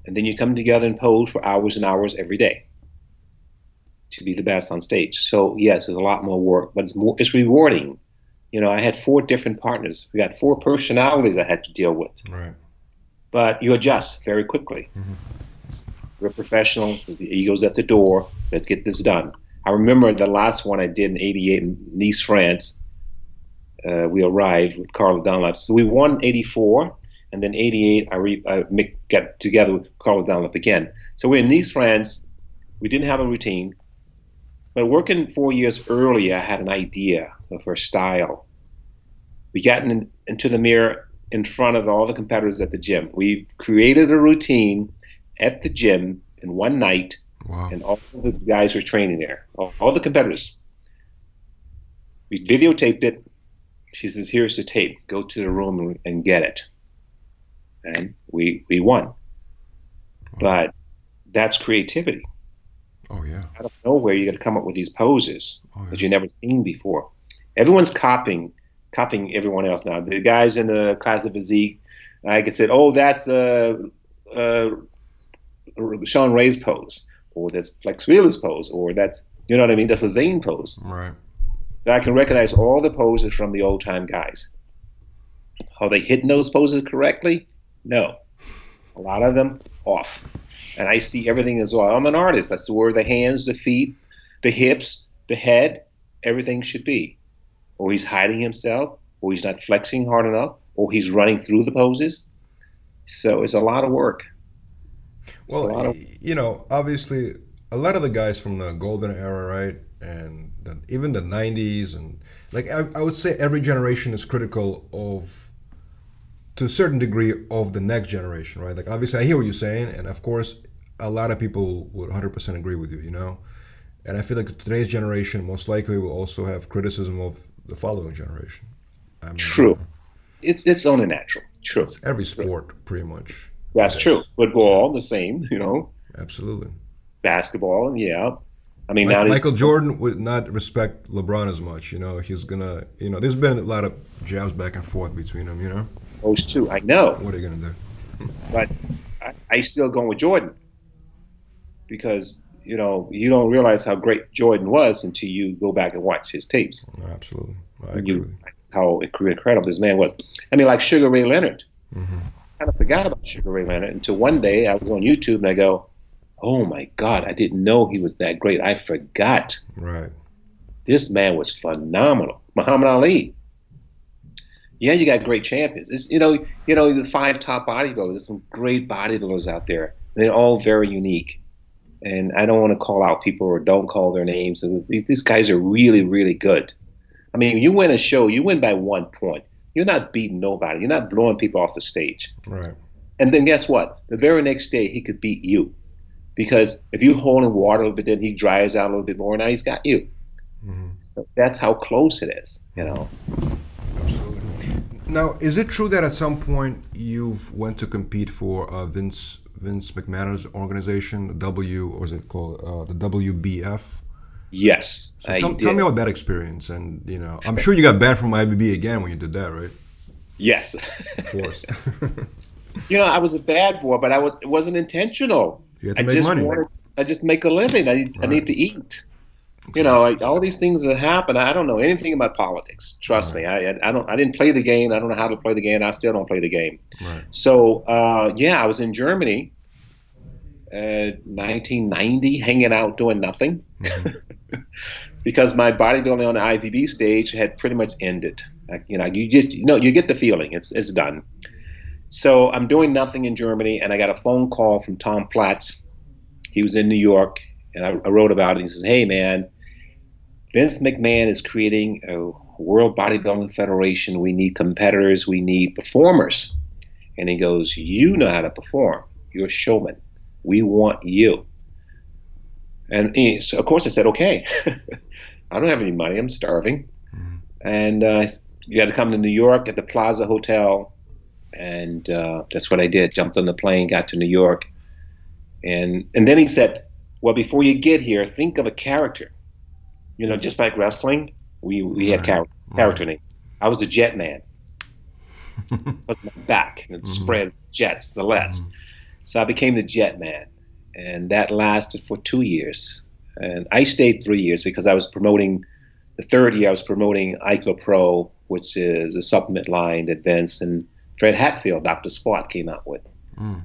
and then you come together and pose for hours and hours every day to be the best on stage. So yes, there's a lot more work, but it's more it's rewarding. You know, I had four different partners. We got four personalities I had to deal with. Right. But you adjust very quickly. Mm-hmm. We're professional. The ego's at the door. Let's get this done. I remember the last one I did in '88 in Nice, France. Uh, we arrived with Carla Dunlap. So we won '84, and then 88, I, re, I make, get together with Carla Dunlap again. So we're in Nice, France. We didn't have a routine. But working four years earlier, I had an idea of her style. We got in, into the mirror in front of all the competitors at the gym. We created a routine at the gym in one night, wow. and all the guys were training there, all, all the competitors. We videotaped it. She says, Here's the tape. Go to the room and, get it and we we won. But that's creativity. Oh yeah. Out of nowhere, you got to come up with these poses oh, yeah. that you've never seen before. Everyone's copying, copying everyone else now. The guys in the class of physique, I could say, "Oh, that's a, uh, uh, Shawn Ray's pose, or that's Flex Wheeler's pose, or that's you know what I mean? That's a Zane pose." Right. So I can recognize all the poses from the old time guys. Are they hitting those poses correctly? No. A lot of them off. And I see everything as well. I'm an artist. That's where the hands, the feet, the hips, the head, everything should be. Or he's hiding himself, or he's not flexing hard enough, or he's running through the poses. So it's a lot of work. Well, of- you know, obviously, a lot of the guys from the golden era, right, and the, even the '90s, and like I, I would say, every generation is critical of to a certain degree of the next generation, right? Like obviously, I hear what you're saying, and of course, a lot of people would 100% agree with you, you know. And I feel like today's generation most likely will also have criticism of the following generation. I mean, true. You know, it's it's only natural. True. It's every sport, pretty much. That's true. Football, the same. You know. Absolutely. Basketball, yeah. I mean, like, Michael Jordan would not respect LeBron as much. You know, he's gonna. You know, there's been a lot of jabs back and forth between them. You know those two. I know. What are you going to do? but I, I still go with Jordan because you know you don't realize how great Jordan was until you go back and watch his tapes. Absolutely, I agree you, How incredible this man was. I mean, like Sugar Ray Leonard. Mm-hmm. I kind of forgot about Sugar Ray Leonard until one day I was on YouTube and I go, "Oh my God, I didn't know he was that great. I forgot." Right. This man was phenomenal. Muhammad Ali. Yeah, you got great champions. It's, you know, you know the five top bodybuilders. There's some great bodybuilders out there. They're all very unique and I don't want to call out people or don't call their names. These guys are really, really good. I mean, you win a show, you win by one point. You're not beating nobody. You're not blowing people off the stage. Right. And then guess what? The very next day, he could beat you. Because if you hold him water a little bit, then he dries out a little bit more. Now he's got you. Mm-hmm. So that's how close it is, you know. Absolutely. Now, is it true that at some point you've went to compete for uh, Vince Vince McMahon's organization, W, or is it called? Uh, the WBF. Yes. So tell, tell, me about that experience, and you know, I'm sure you got banned from IFBB again when you did that, right? Yes. of course. you know, I was a bad boy, but I was it wasn't intentional. You had to I make just money. Wanted, I just make a living. I, right. I need to eat. Exactly. You know, I, all these things that happen. I don't know anything about politics. Trust right. me. I, I don't. I didn't play the game. I don't know how to play the game. I still don't play the game. Right. So uh, yeah, I was in Germany, uh, 1990, hanging out doing nothing, mm-hmm. because my bodybuilding on the IFBB stage had pretty much ended. Like, you know, you just you know you get the feeling it's it's done. So I'm doing nothing in Germany, and I got a phone call from Tom Platz. He was in New York, and I, I wrote about it. He says, "Hey, man." Vince McMahon is creating a World Bodybuilding Federation. We need competitors. We need performers. And he goes, You know how to perform. You're a showman. We want you. And he, so of course, I said, Okay. I don't have any money. I'm starving. Mm-hmm. And uh, you had to come to New York at the Plaza Hotel. And uh, that's what I did. Jumped on the plane, got to New York. And, and then he said, Well, before you get here, think of a character you know, just like wrestling, we we had char- character right. name. I was the Jet Man. was my back and mm-hmm. spread jets, the less. Mm-hmm. So I became the Jet Man, and that lasted for two years. And I stayed three years because I was promoting. The third year, I was promoting ICOPRO, which is a supplement line that Vince and Fred Hatfield, Dr. Squat, came out with. Mm.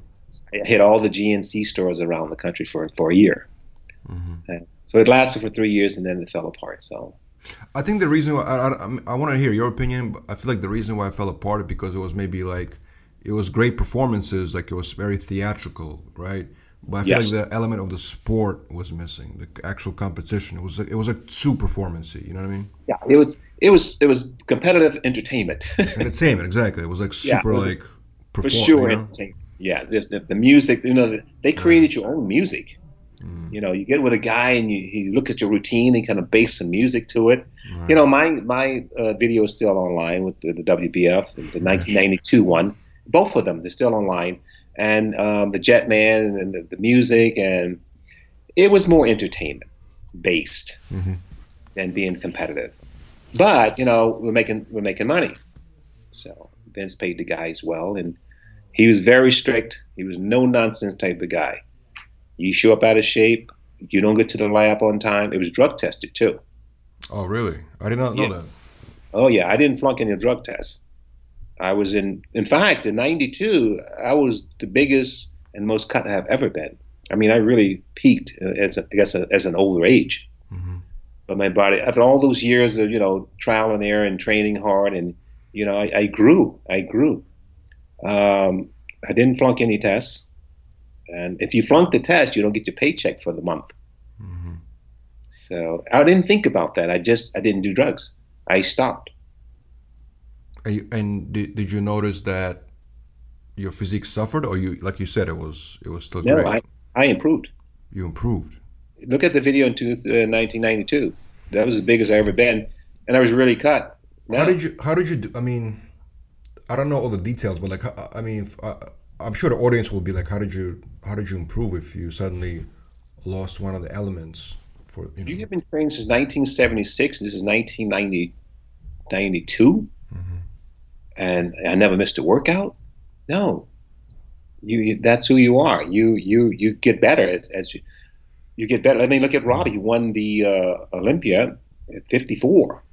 I hit all the GNC stores around the country for for a year. Mm-hmm. So it lasted for three years and then it fell apart. So I think the reason why I, I, I want to hear your opinion, but I feel like the reason why it fell apart is because it was maybe like it was great performances, like it was very theatrical, right? But I feel yes. like the element of the sport was missing, the actual competition. It was it was like too performancey. You know what I mean? Yeah, it was it was it was competitive entertainment. entertainment, exactly. It was like super yeah, was, like perform, for sure. You know? Yeah, there's the, the music. You know, they created your own music. Mm. You know, you get with a guy and you, you look at your routine and kind of base some music to it. Right. You know, my my uh, video is still online with the, the WBF, the 1992 one. Both of them, they're still online. And um, the Jetman and the, the, music, and it was more entertainment based mm-hmm. than being competitive. But you know, we're making we're making money, so Vince paid the guys well, and he was very strict. He was no nonsense type of guy. You show up out of shape. You don't get to the lab on time. It was drug tested too. Oh, really? I did not know yeah. that. Oh, yeah. I didn't flunk any drug tests. I was in, in fact, in 92, I was the biggest and most cut I've ever been. I mean, I really peaked as, a, I guess, a, as an older age. Mm-hmm. But my body, after all those years of, you know, trial and error and training hard, and, you know, I, I grew. I grew. Um, I didn't flunk any tests. And if you flunk the test, you don't get your paycheck for the month. Mm-hmm. So I didn't think about that. I just I didn't do drugs. I stopped. You, and did, did you notice that your physique suffered, or you like you said it was it was still no, great? I, I improved. You improved. Look at the video in two, uh, 1992. That was as big as I ever been, and I was really cut. Now, how did you? How did you do? I mean, I don't know all the details, but like, I mean, uh, I'm sure the audience will be like, how did you how did you improve if you suddenly lost one of the elements? For you know? you have been trained since 1976. This is 1992, mm-hmm. And I never missed a workout. No, you, you, that's who you are. You you you get better as, as you you get better. I mean, look at Robbie. He won the uh, Olympia at 54.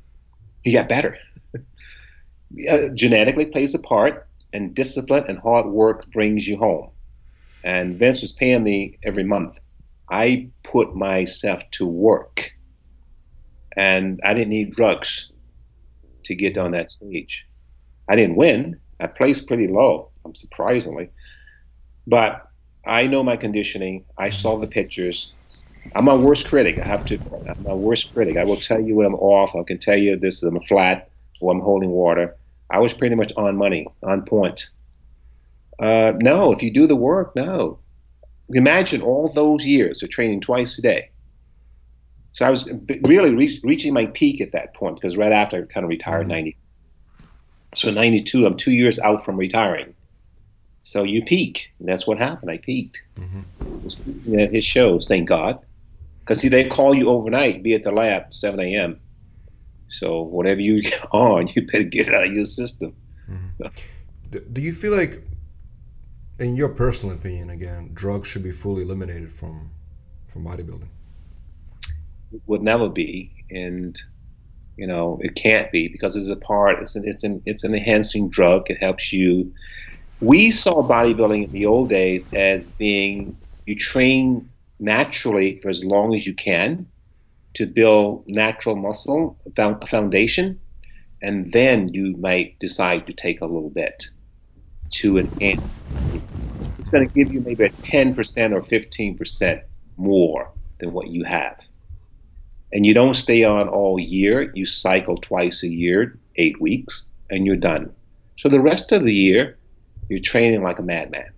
He got better. uh, genetically plays a part and discipline and hard work brings you home. And Vince was paying me every month. I put myself to work, and I didn't need drugs to get on that stage. I didn't win. I placed pretty low, I'm surprisingly, but I know my conditioning. I saw the pictures. I'm my worst critic. I have to. I'm my worst critic. I will tell you when I'm off. I can tell you this is I'm flat or I'm holding water. I was pretty much on money, on point. Uh, no, if you do the work, no. Imagine all those years of training twice a day. So I was really re- reaching my peak at that point because right after I kind of retired, mm-hmm. 90. So 92, I'm two years out from retiring. So you peak. And that's what happened. I peaked. Mm-hmm. It shows, thank God. Because see, they call you overnight, be at the lab 7 a.m. So whatever you get on, you better get it out of your system. Mm-hmm. Do you feel like, in your personal opinion, again, drugs should be fully eliminated from from bodybuilding? It would never be, and you know it can't be because it's a part. It's an it's an it's an enhancing drug. It helps you. We saw bodybuilding in the old days as being you train naturally for as long as you can to build natural muscle foundation, and then you might decide to take a little bit to enhance. It's going to give you maybe a 10% or 15% more than what you have. And you don't stay on all year, you cycle twice a year, eight weeks, and you're done. So the rest of the year, you're training like a madman.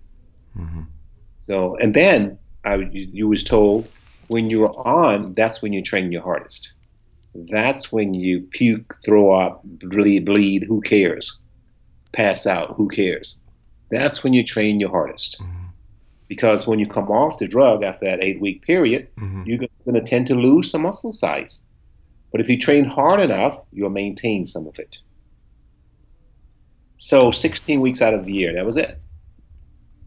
Mm-hmm. So, and then I, you, you was told when you're on, that's when you train your hardest. That's when you puke, throw up, bleed, bleed. Who cares? Pass out. Who cares? That's when you train your hardest. Mm-hmm. Because when you come off the drug after that eight week period, mm-hmm. you're going to tend to lose some muscle size. But if you train hard enough, you'll maintain some of it. So 16 weeks out of the year, that was it.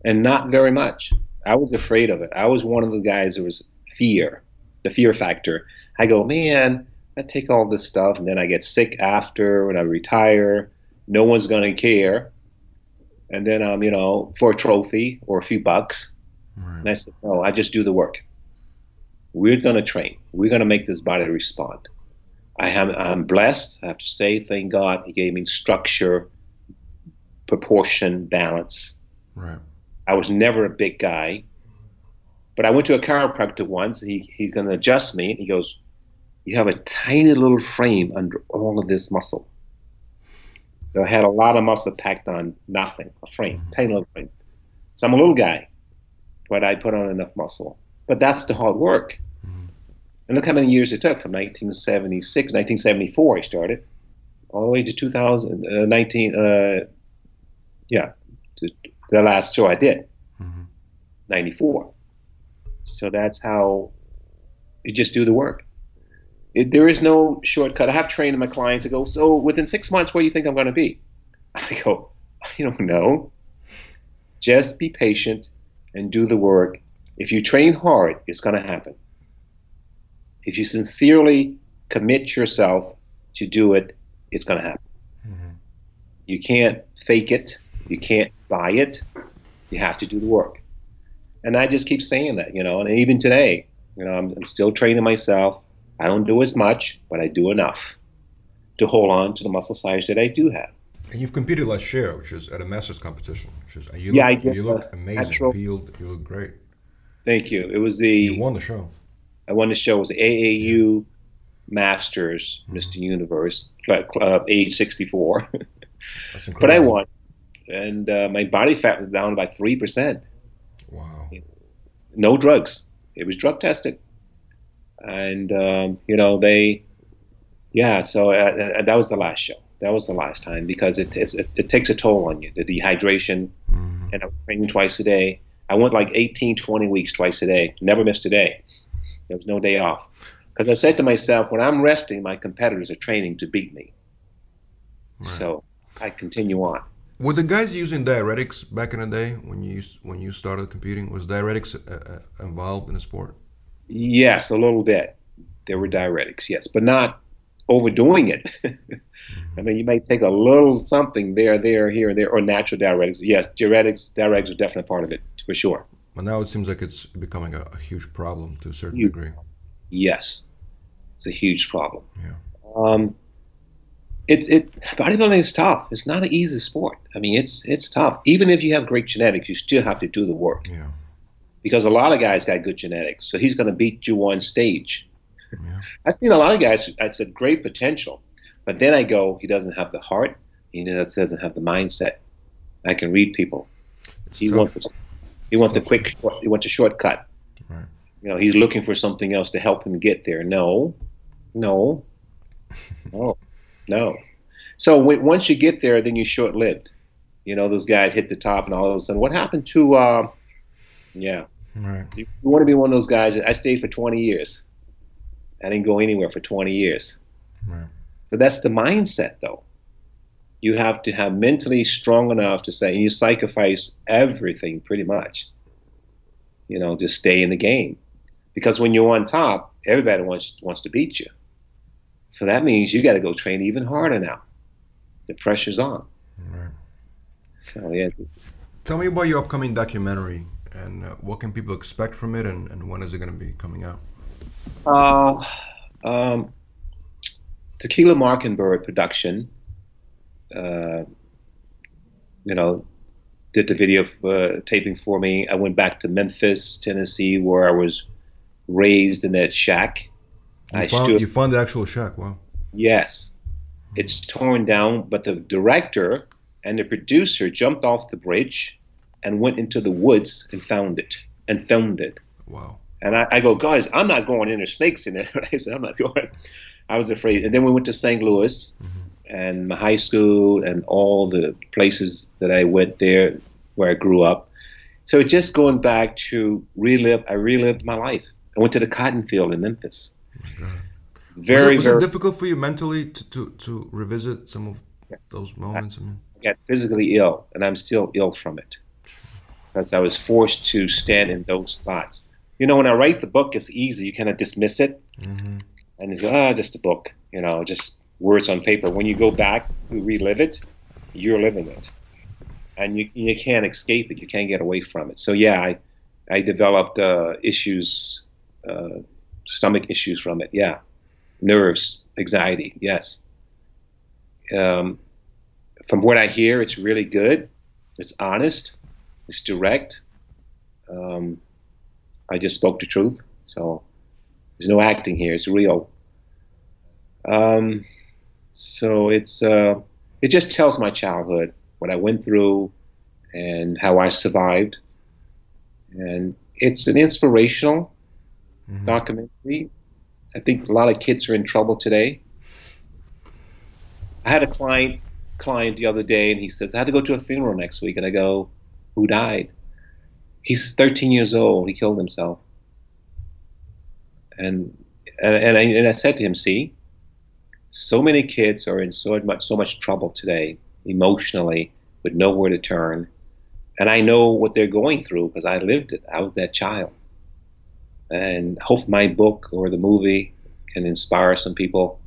And not very much. I was afraid of it. I was one of the guys who was fear, the fear factor. I go, man, I take all this stuff and then I get sick after when I retire. No one's going to care. And then I'm, um, you know, for a trophy or a few bucks. Right. And I said, no, I just do the work. We're going to train. We're going to make this body respond. I am, I'm blessed. I have to say, thank God, He gave me structure, proportion, balance. Right. I was never a big guy. But I went to a chiropractor once. He, he's going to adjust me. He goes, You have a tiny little frame under all of this muscle. So I had a lot of muscle packed on nothing, a frame, mm-hmm. tiny little frame. So I'm a little guy, but I put on enough muscle. But that's the hard work. And look how many years it took from 1976, 1974, I started, all the way to 2019, uh, uh, yeah, the last show I did, mm-hmm. 94. So that's how you just do the work. It, there is no shortcut. I have trained my clients to go, so within six months, where do you think I'm going to be? I go, I don't know. Just be patient and do the work. If you train hard, it's going to happen. If you sincerely commit yourself to do it, it's going to happen. Mm-hmm. You can't fake it. You can't buy it. You have to do the work. And I just keep saying that, you know, and even today, you know, I'm, I'm still training myself. I don't do as much, but I do enough to hold on to the muscle size that I do have. And you've competed last year, which is at a masters competition. Which is, you yeah, look, you look amazing. Natural, peeled, you look great. Thank you. It was the you won the show. I won the show. It was AAU Masters, mm-hmm. Mr. Universe, uh, age 64. but I won, and uh, my body fat was down by three percent. Wow. No drugs. It was drug tested. And, um, you know, they, yeah, so uh, uh, that was the last show. That was the last time because it, it, it takes a toll on you, the dehydration. Mm-hmm. And I was training twice a day. I went like 18, 20 weeks twice a day. Never missed a day. There was no day off. Because I said to myself, when I'm resting, my competitors are training to beat me. Right. So I continue on. Were the guys using diuretics back in the day when you when you started competing? Was diuretics uh, uh, involved in the sport? Yes, a little bit. There were diuretics, yes, but not overdoing it. I mean, you may take a little something there, there, here, there, or natural diuretics. Yes, diuretics, diuretics are definitely part of it for sure. But now it seems like it's becoming a, a huge problem to a certain Huge. degree. Yes, it's a huge problem. Yeah. Um, it, it bodybuilding is tough. It's not an easy sport. I mean, it's it's tough. Even if you have great genetics, you still have to do the work Yeah. because a lot of guys got good genetics. So he's going to beat you on stage. Yeah. I've seen a lot of guys. I said great potential, but then I go, he doesn't have the heart. He doesn't have the mindset. I can read people. It's He tough. wants he wants a quick short- he wants a shortcut. Right. You know, he's looking for something else to help him get there. No, no, no, no. So when, once you get there, then you're short-lived. You know, those guys hit the top, and all of a sudden, what happened to? Uh, yeah, Right. you, you want to be one of those guys. I stayed for 20 years. I didn't go anywhere for 20 years. Right. So that's the mindset, though. You have to have mentally strong enough to say and you sacrifice everything pretty much, you know, to stay in the game. Because when you're on top, everybody wants wants to beat you. So that means you got to go train even harder now. The pressure's on. Right. So yeah, Tell me about your upcoming documentary and uh, what can people expect from it and, and when is it going to be coming out? Uh, um, Tequila Mockingbird production, uh, you know, did the video uh, taping for me. I went back to Memphis, Tennessee, where I was raised in that shack. You, I found, stood- you found the actual shack. Wow. Yes, it's torn down, but the director and the producer jumped off the bridge and went into the woods and found it and filmed it. Wow. And I, I go, guys, I'm not going in. There's snakes in there. I said, I'm not going. I was afraid. And then we went to St. Louis and my high school and all the places that I went there where I grew up. So just going back to relive, I relived my life. I went to the cotton field in Memphis. Very, was it, was very. it difficult for you mentally to, to, to revisit some of those moments? I mean, I got physically ill, and I'm still ill from it because I was forced to stand in those spots. You know, when I write the book, it's easy. You kind of dismiss it, Mhm. and you go, ah, just a book. You know, just words on paper. When you go back to relive it, you're living it, and you you can't escape it. You can't get away from it. So yeah, I I developed uh, issues, uh, stomach issues from it. Yeah, nerves, anxiety. Yes. Um, from what I hear, it's really good. It's honest. It's direct. Um, I just spoke the truth. So there's no acting here. It's real. Um, so it's uh, it just tells my childhood, what I went through, and how I survived. And it's an inspirational documentary. I think a lot of kids are in trouble today. I had a client client the other day, and he says I had to go to a funeral next week, and I go, "Who died?" He's 13 years old. He killed himself, and and and I, and I said to him, "See, so many kids are in so much so much trouble today, emotionally, with nowhere to turn, and I know what they're going through because I lived it. I was that child, and hope my book or the movie can inspire some people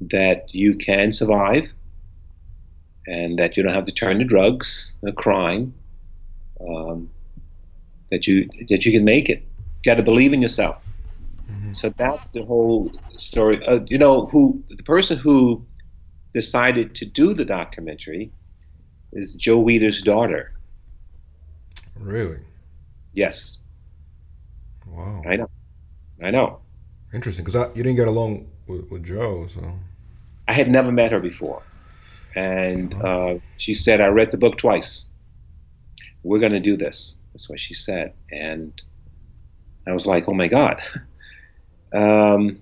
that you can survive and that you don't have to turn to drugs or crime. Um, that you that you can make it. You got to believe in yourself. So that's the whole story. Uh, you know, who the person who decided to do the documentary is Joe Weider's daughter. really? Yes, Wow. I know, I know. Interesting, because you didn't get along with, with Joe, so I had never met her before, and uh, she said, "I read the book twice. We're going to do this." That's what she said, and I was like, "Oh my god." Um,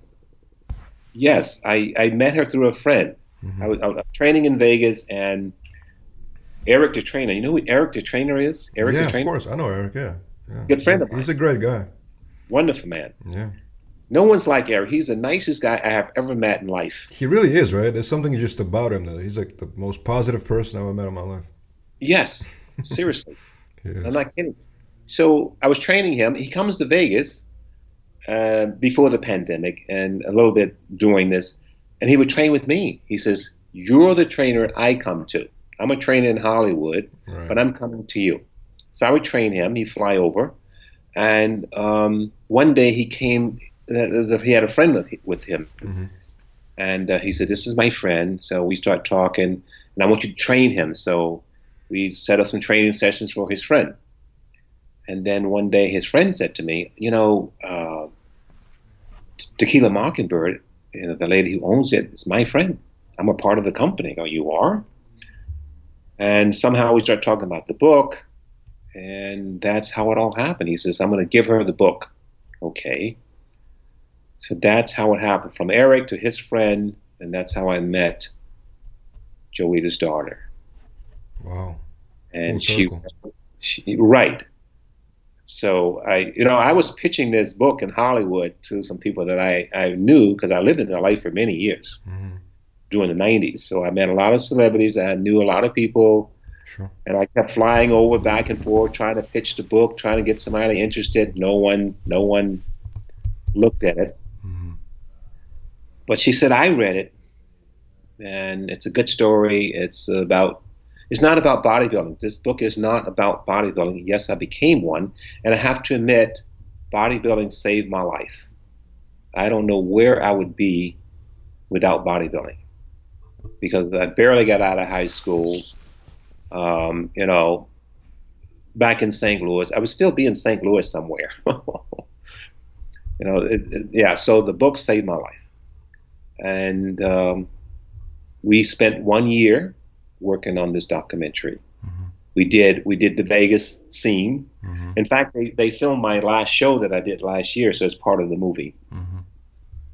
yes, I, I met her through a friend. I, was, I was training in Vegas, and Eric the trainer. You know who Eric the trainer is? Eric yeah, the of course, I know Eric. Yeah, yeah. Good friend of mine. He's a great guy. wonderful man. Yeah, No one's like Eric. He's the nicest guy I have ever met in life. he really is. Right? There's something just about him that he's like the most positive person I've ever met in my life. Yes, seriously. I'm not kidding. So I was training him. He comes to Vegas uh, before the pandemic and a little bit during this. and he would train with me. He says, "You're the trainer I come to. I'm a trainer in Hollywood, Right. but I'm coming to you." So I would train him. He'd fly over, and um, one day he came. As he had a friend with, with him, Mhm. and uh, he said, "This is my friend." So we start talking, and I want you to train him. So we set up some training sessions for his friend. And then one day, his friend said to me, "You know, uh, Tequila Mockingbird, you know, the lady who owns it is my friend. I'm a part of the company." I go, "You are?" And somehow we start talking about the book, and that's how it all happened. He says, "I'm going to give her the book." Okay. So that's how it happened from Eric to his friend, and that's how I met Joe Weider's daughter. Wow. And she, she, right. So I, you know, I was pitching this book in Hollywood to some people that I, I knew because I lived in LA for many years Mhm. during the 90s. So I met a lot of celebrities. I knew a lot of people. Sure. And I kept flying over back and forth, trying to pitch the book, trying to get somebody interested. No one, no one looked at it. Mhm. But she said, I read it, and it's a good story. It's about, it's not about bodybuilding. This book is not about bodybuilding. Yes, I became one, and I have to admit, bodybuilding saved my life. I don't know where I would be without bodybuilding because I barely got out of high school. Um, you know, back in St. Louis, I would still be in St. Louis somewhere. you know, it, it, yeah. So the book saved my life, and um, we spent one year working on this documentary. We did we did the Vegas scene. Mhm. In fact, they, they filmed my last show that I did last year, so it's part of the movie. Mhm.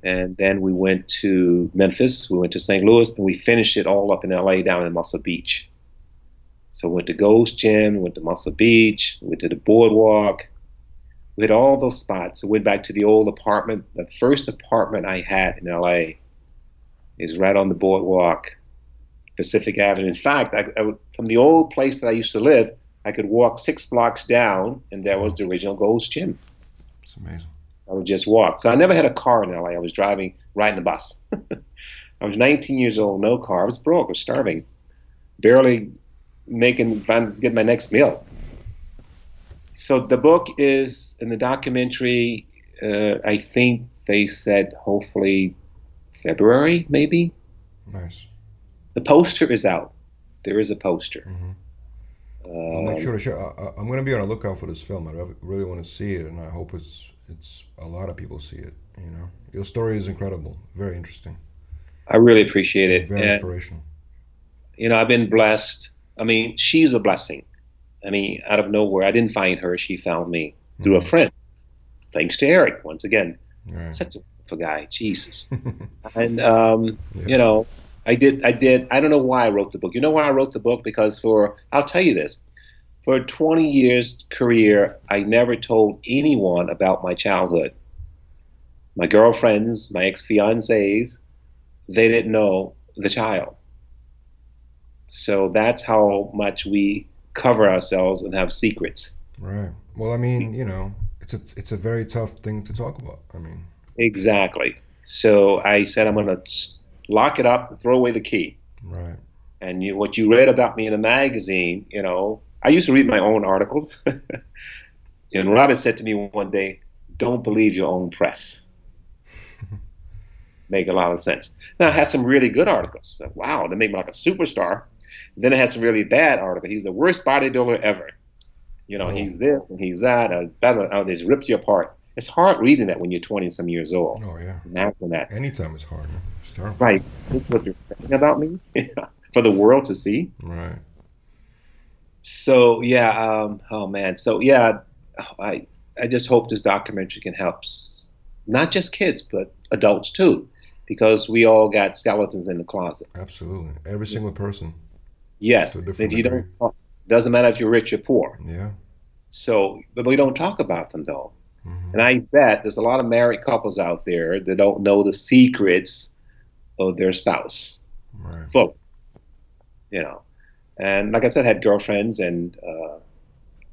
And then we went to Memphis, we went to St. Louis, and we finished it all up in LA down in Muscle Beach. So we went to Gold's Gym, went to Muscle Beach, went to the boardwalk. We had all those spots. I went back to the old apartment. The first apartment I had in LA is right on the boardwalk, Pacific Avenue. In fact, I, I would, from the old place that I used to live, I could walk six blocks down, and there was the original Gold's Gym. It's amazing. I would just walk. So I never had a car in LA. I was driving, riding the bus. I was 19 years old, no car. I was broke. I was starving, barely making, trying to get my next meal. So the book is in the documentary. Uh, I think they said hopefully February, maybe. Nice. The poster is out. There is a poster. Mhm. I'll make Um, sure to share. I, I'm going to be on a lookout for this film. I really want to see it, and I hope it's it's a lot of people see it. You know, your story is incredible, very interesting, I really appreciate it. very And- inspirational. you know, I've been blessed. I mean, she's a blessing. I mean, out of nowhere, I didn't find her; she found me through a friend. Thanks to Eric, once again, Right. such a wonderful guy, Jesus. and um, Yeah. you know, I did, I did. I don't know why I wrote the book. You know why I wrote the book? Because for I'll tell you this: for a 20 years career, I never told anyone about my childhood. My girlfriends, my ex fiancés, they didn't know the child. So that's how much we cover ourselves and have secrets. Right. Well, I mean, you know, it's a, it's a very tough thing to talk about. I mean, Exactly. So I said, I'm going to lock it up and throw away the key. right. And you, what you read about me in a magazine, you know, I used to read my own articles. and Robert said to me one day, don't believe your own press. Make a lot of sense. Now, I had some really good articles. Like, wow, they made me like a superstar. Then I had some really bad articles. He's the worst bodybuilder ever. You know, Oh. he's this and he's that. Uh, that uh, they just ripped you apart. It's hard reading that when you're 20 some years old. Oh yeah. Imagine that. Anytime it's hard. It's terrible. Right. This is what you're saying about me for the world to see. Right. So yeah, um, oh man, so yeah, I I just hope this documentary can help not just kids but adults too, because we all got skeletons in the closet. Absolutely. Every single person. Yes, if you degree. don't, doesn't matter if you're rich or poor. Yeah. So, but we don't talk about them though. Mhm. And I bet there's a lot of married couples out there that don't know the secrets of their spouse. Right. Full, you know. And like I said, I had girlfriends and uh,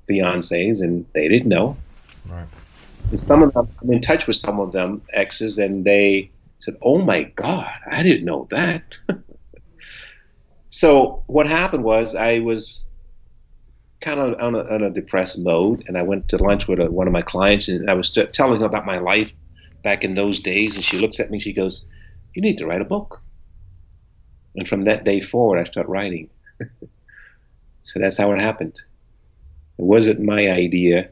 fiancés, and they didn't know. Right. And some of them, I'm in touch with some of them exes, and they said, "Oh my God, I didn't know that." so what happened was I was kind of on a, on a depressed mode, and I went to lunch with a, one of my clients, and I was t- telling her about my life back in those days, and she looks at me, she goes, "You need to write a book." And from that day forward, I started writing. so that's how it happened. It wasn't my idea;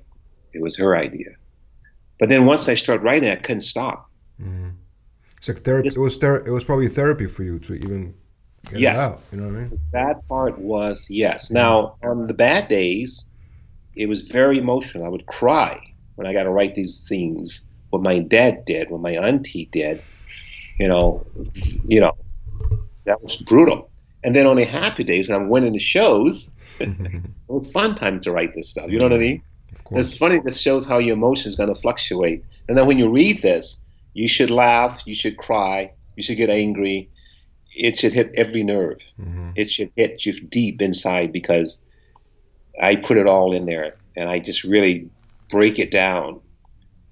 it was her idea. But then once I started writing, I couldn't stop. Mm-hmm. It's like therapy. It was ther- It was probably therapy for you to even get yes. out. You know what I mean? That part was yes. Now on the bad days, it was very emotional. I would cry when I got to write these scenes. What my dad did, what my auntie did, you know, you know, that was brutal. And then on the happy days when I'm winning the shows, it was fun time to write this stuff. You know what I mean? Of course. It's funny. This shows how your emotions going to fluctuate. And then when you read this, you should laugh, you should cry, you should get angry. It should hit every nerve. Mm-hmm. It should hit you deep inside because I put it all in there and I just really break it down.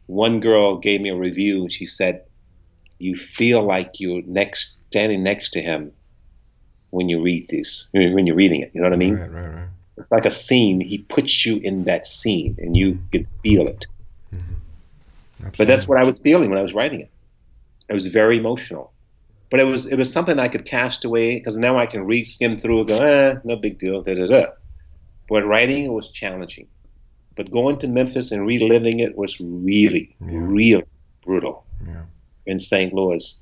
One girl gave me a review and she said, "You feel like you're next, standing next to him when you read this, when you're reading it. You know what I mean? Right, right, right. It's like a scene. He puts you in that scene and you can feel it. But that's what I was feeling when I was writing it. It was very emotional. But it was it was something I could cast away because now I can read, skim through, and go, eh, no big deal, da da da. But writing it was challenging. But going to Memphis and reliving it was really, Yeah. really brutal. Yeah. In St. Louis,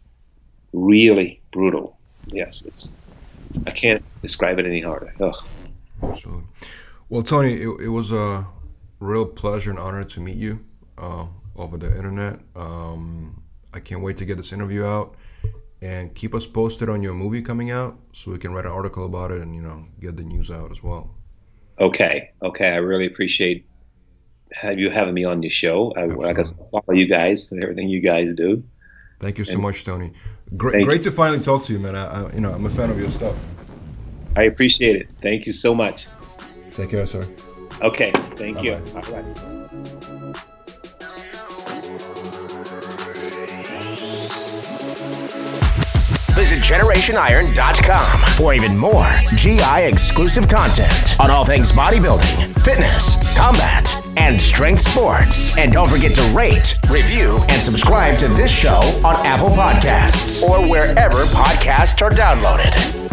really brutal. Yes, it's. I can't describe it any harder. Ugh. Absolutely. Well, Tony, it, it was a real pleasure and honor to meet you uh, over the internet. Um, I can't wait to get this interview out and keep us posted on your movie coming out so we can write an article about it and you know get the news out as well. Okay, okay. I really appreciate have you having me on your show. I, I guess Absolutely. follow you guys and everything you guys do. Thank you so much, Tony. Great, great to finally talk to you, man. I, I, you know, I'm a fan of your stuff. I appreciate it. Thank you so much. Take care, sir. Okay, thank you. Bye-bye. All Visit GenerationIron.com for even more GI exclusive content on all things bodybuilding, fitness, combat, and strength sports. And don't forget to rate, review, and subscribe to this show on Apple Podcasts or wherever podcasts are downloaded.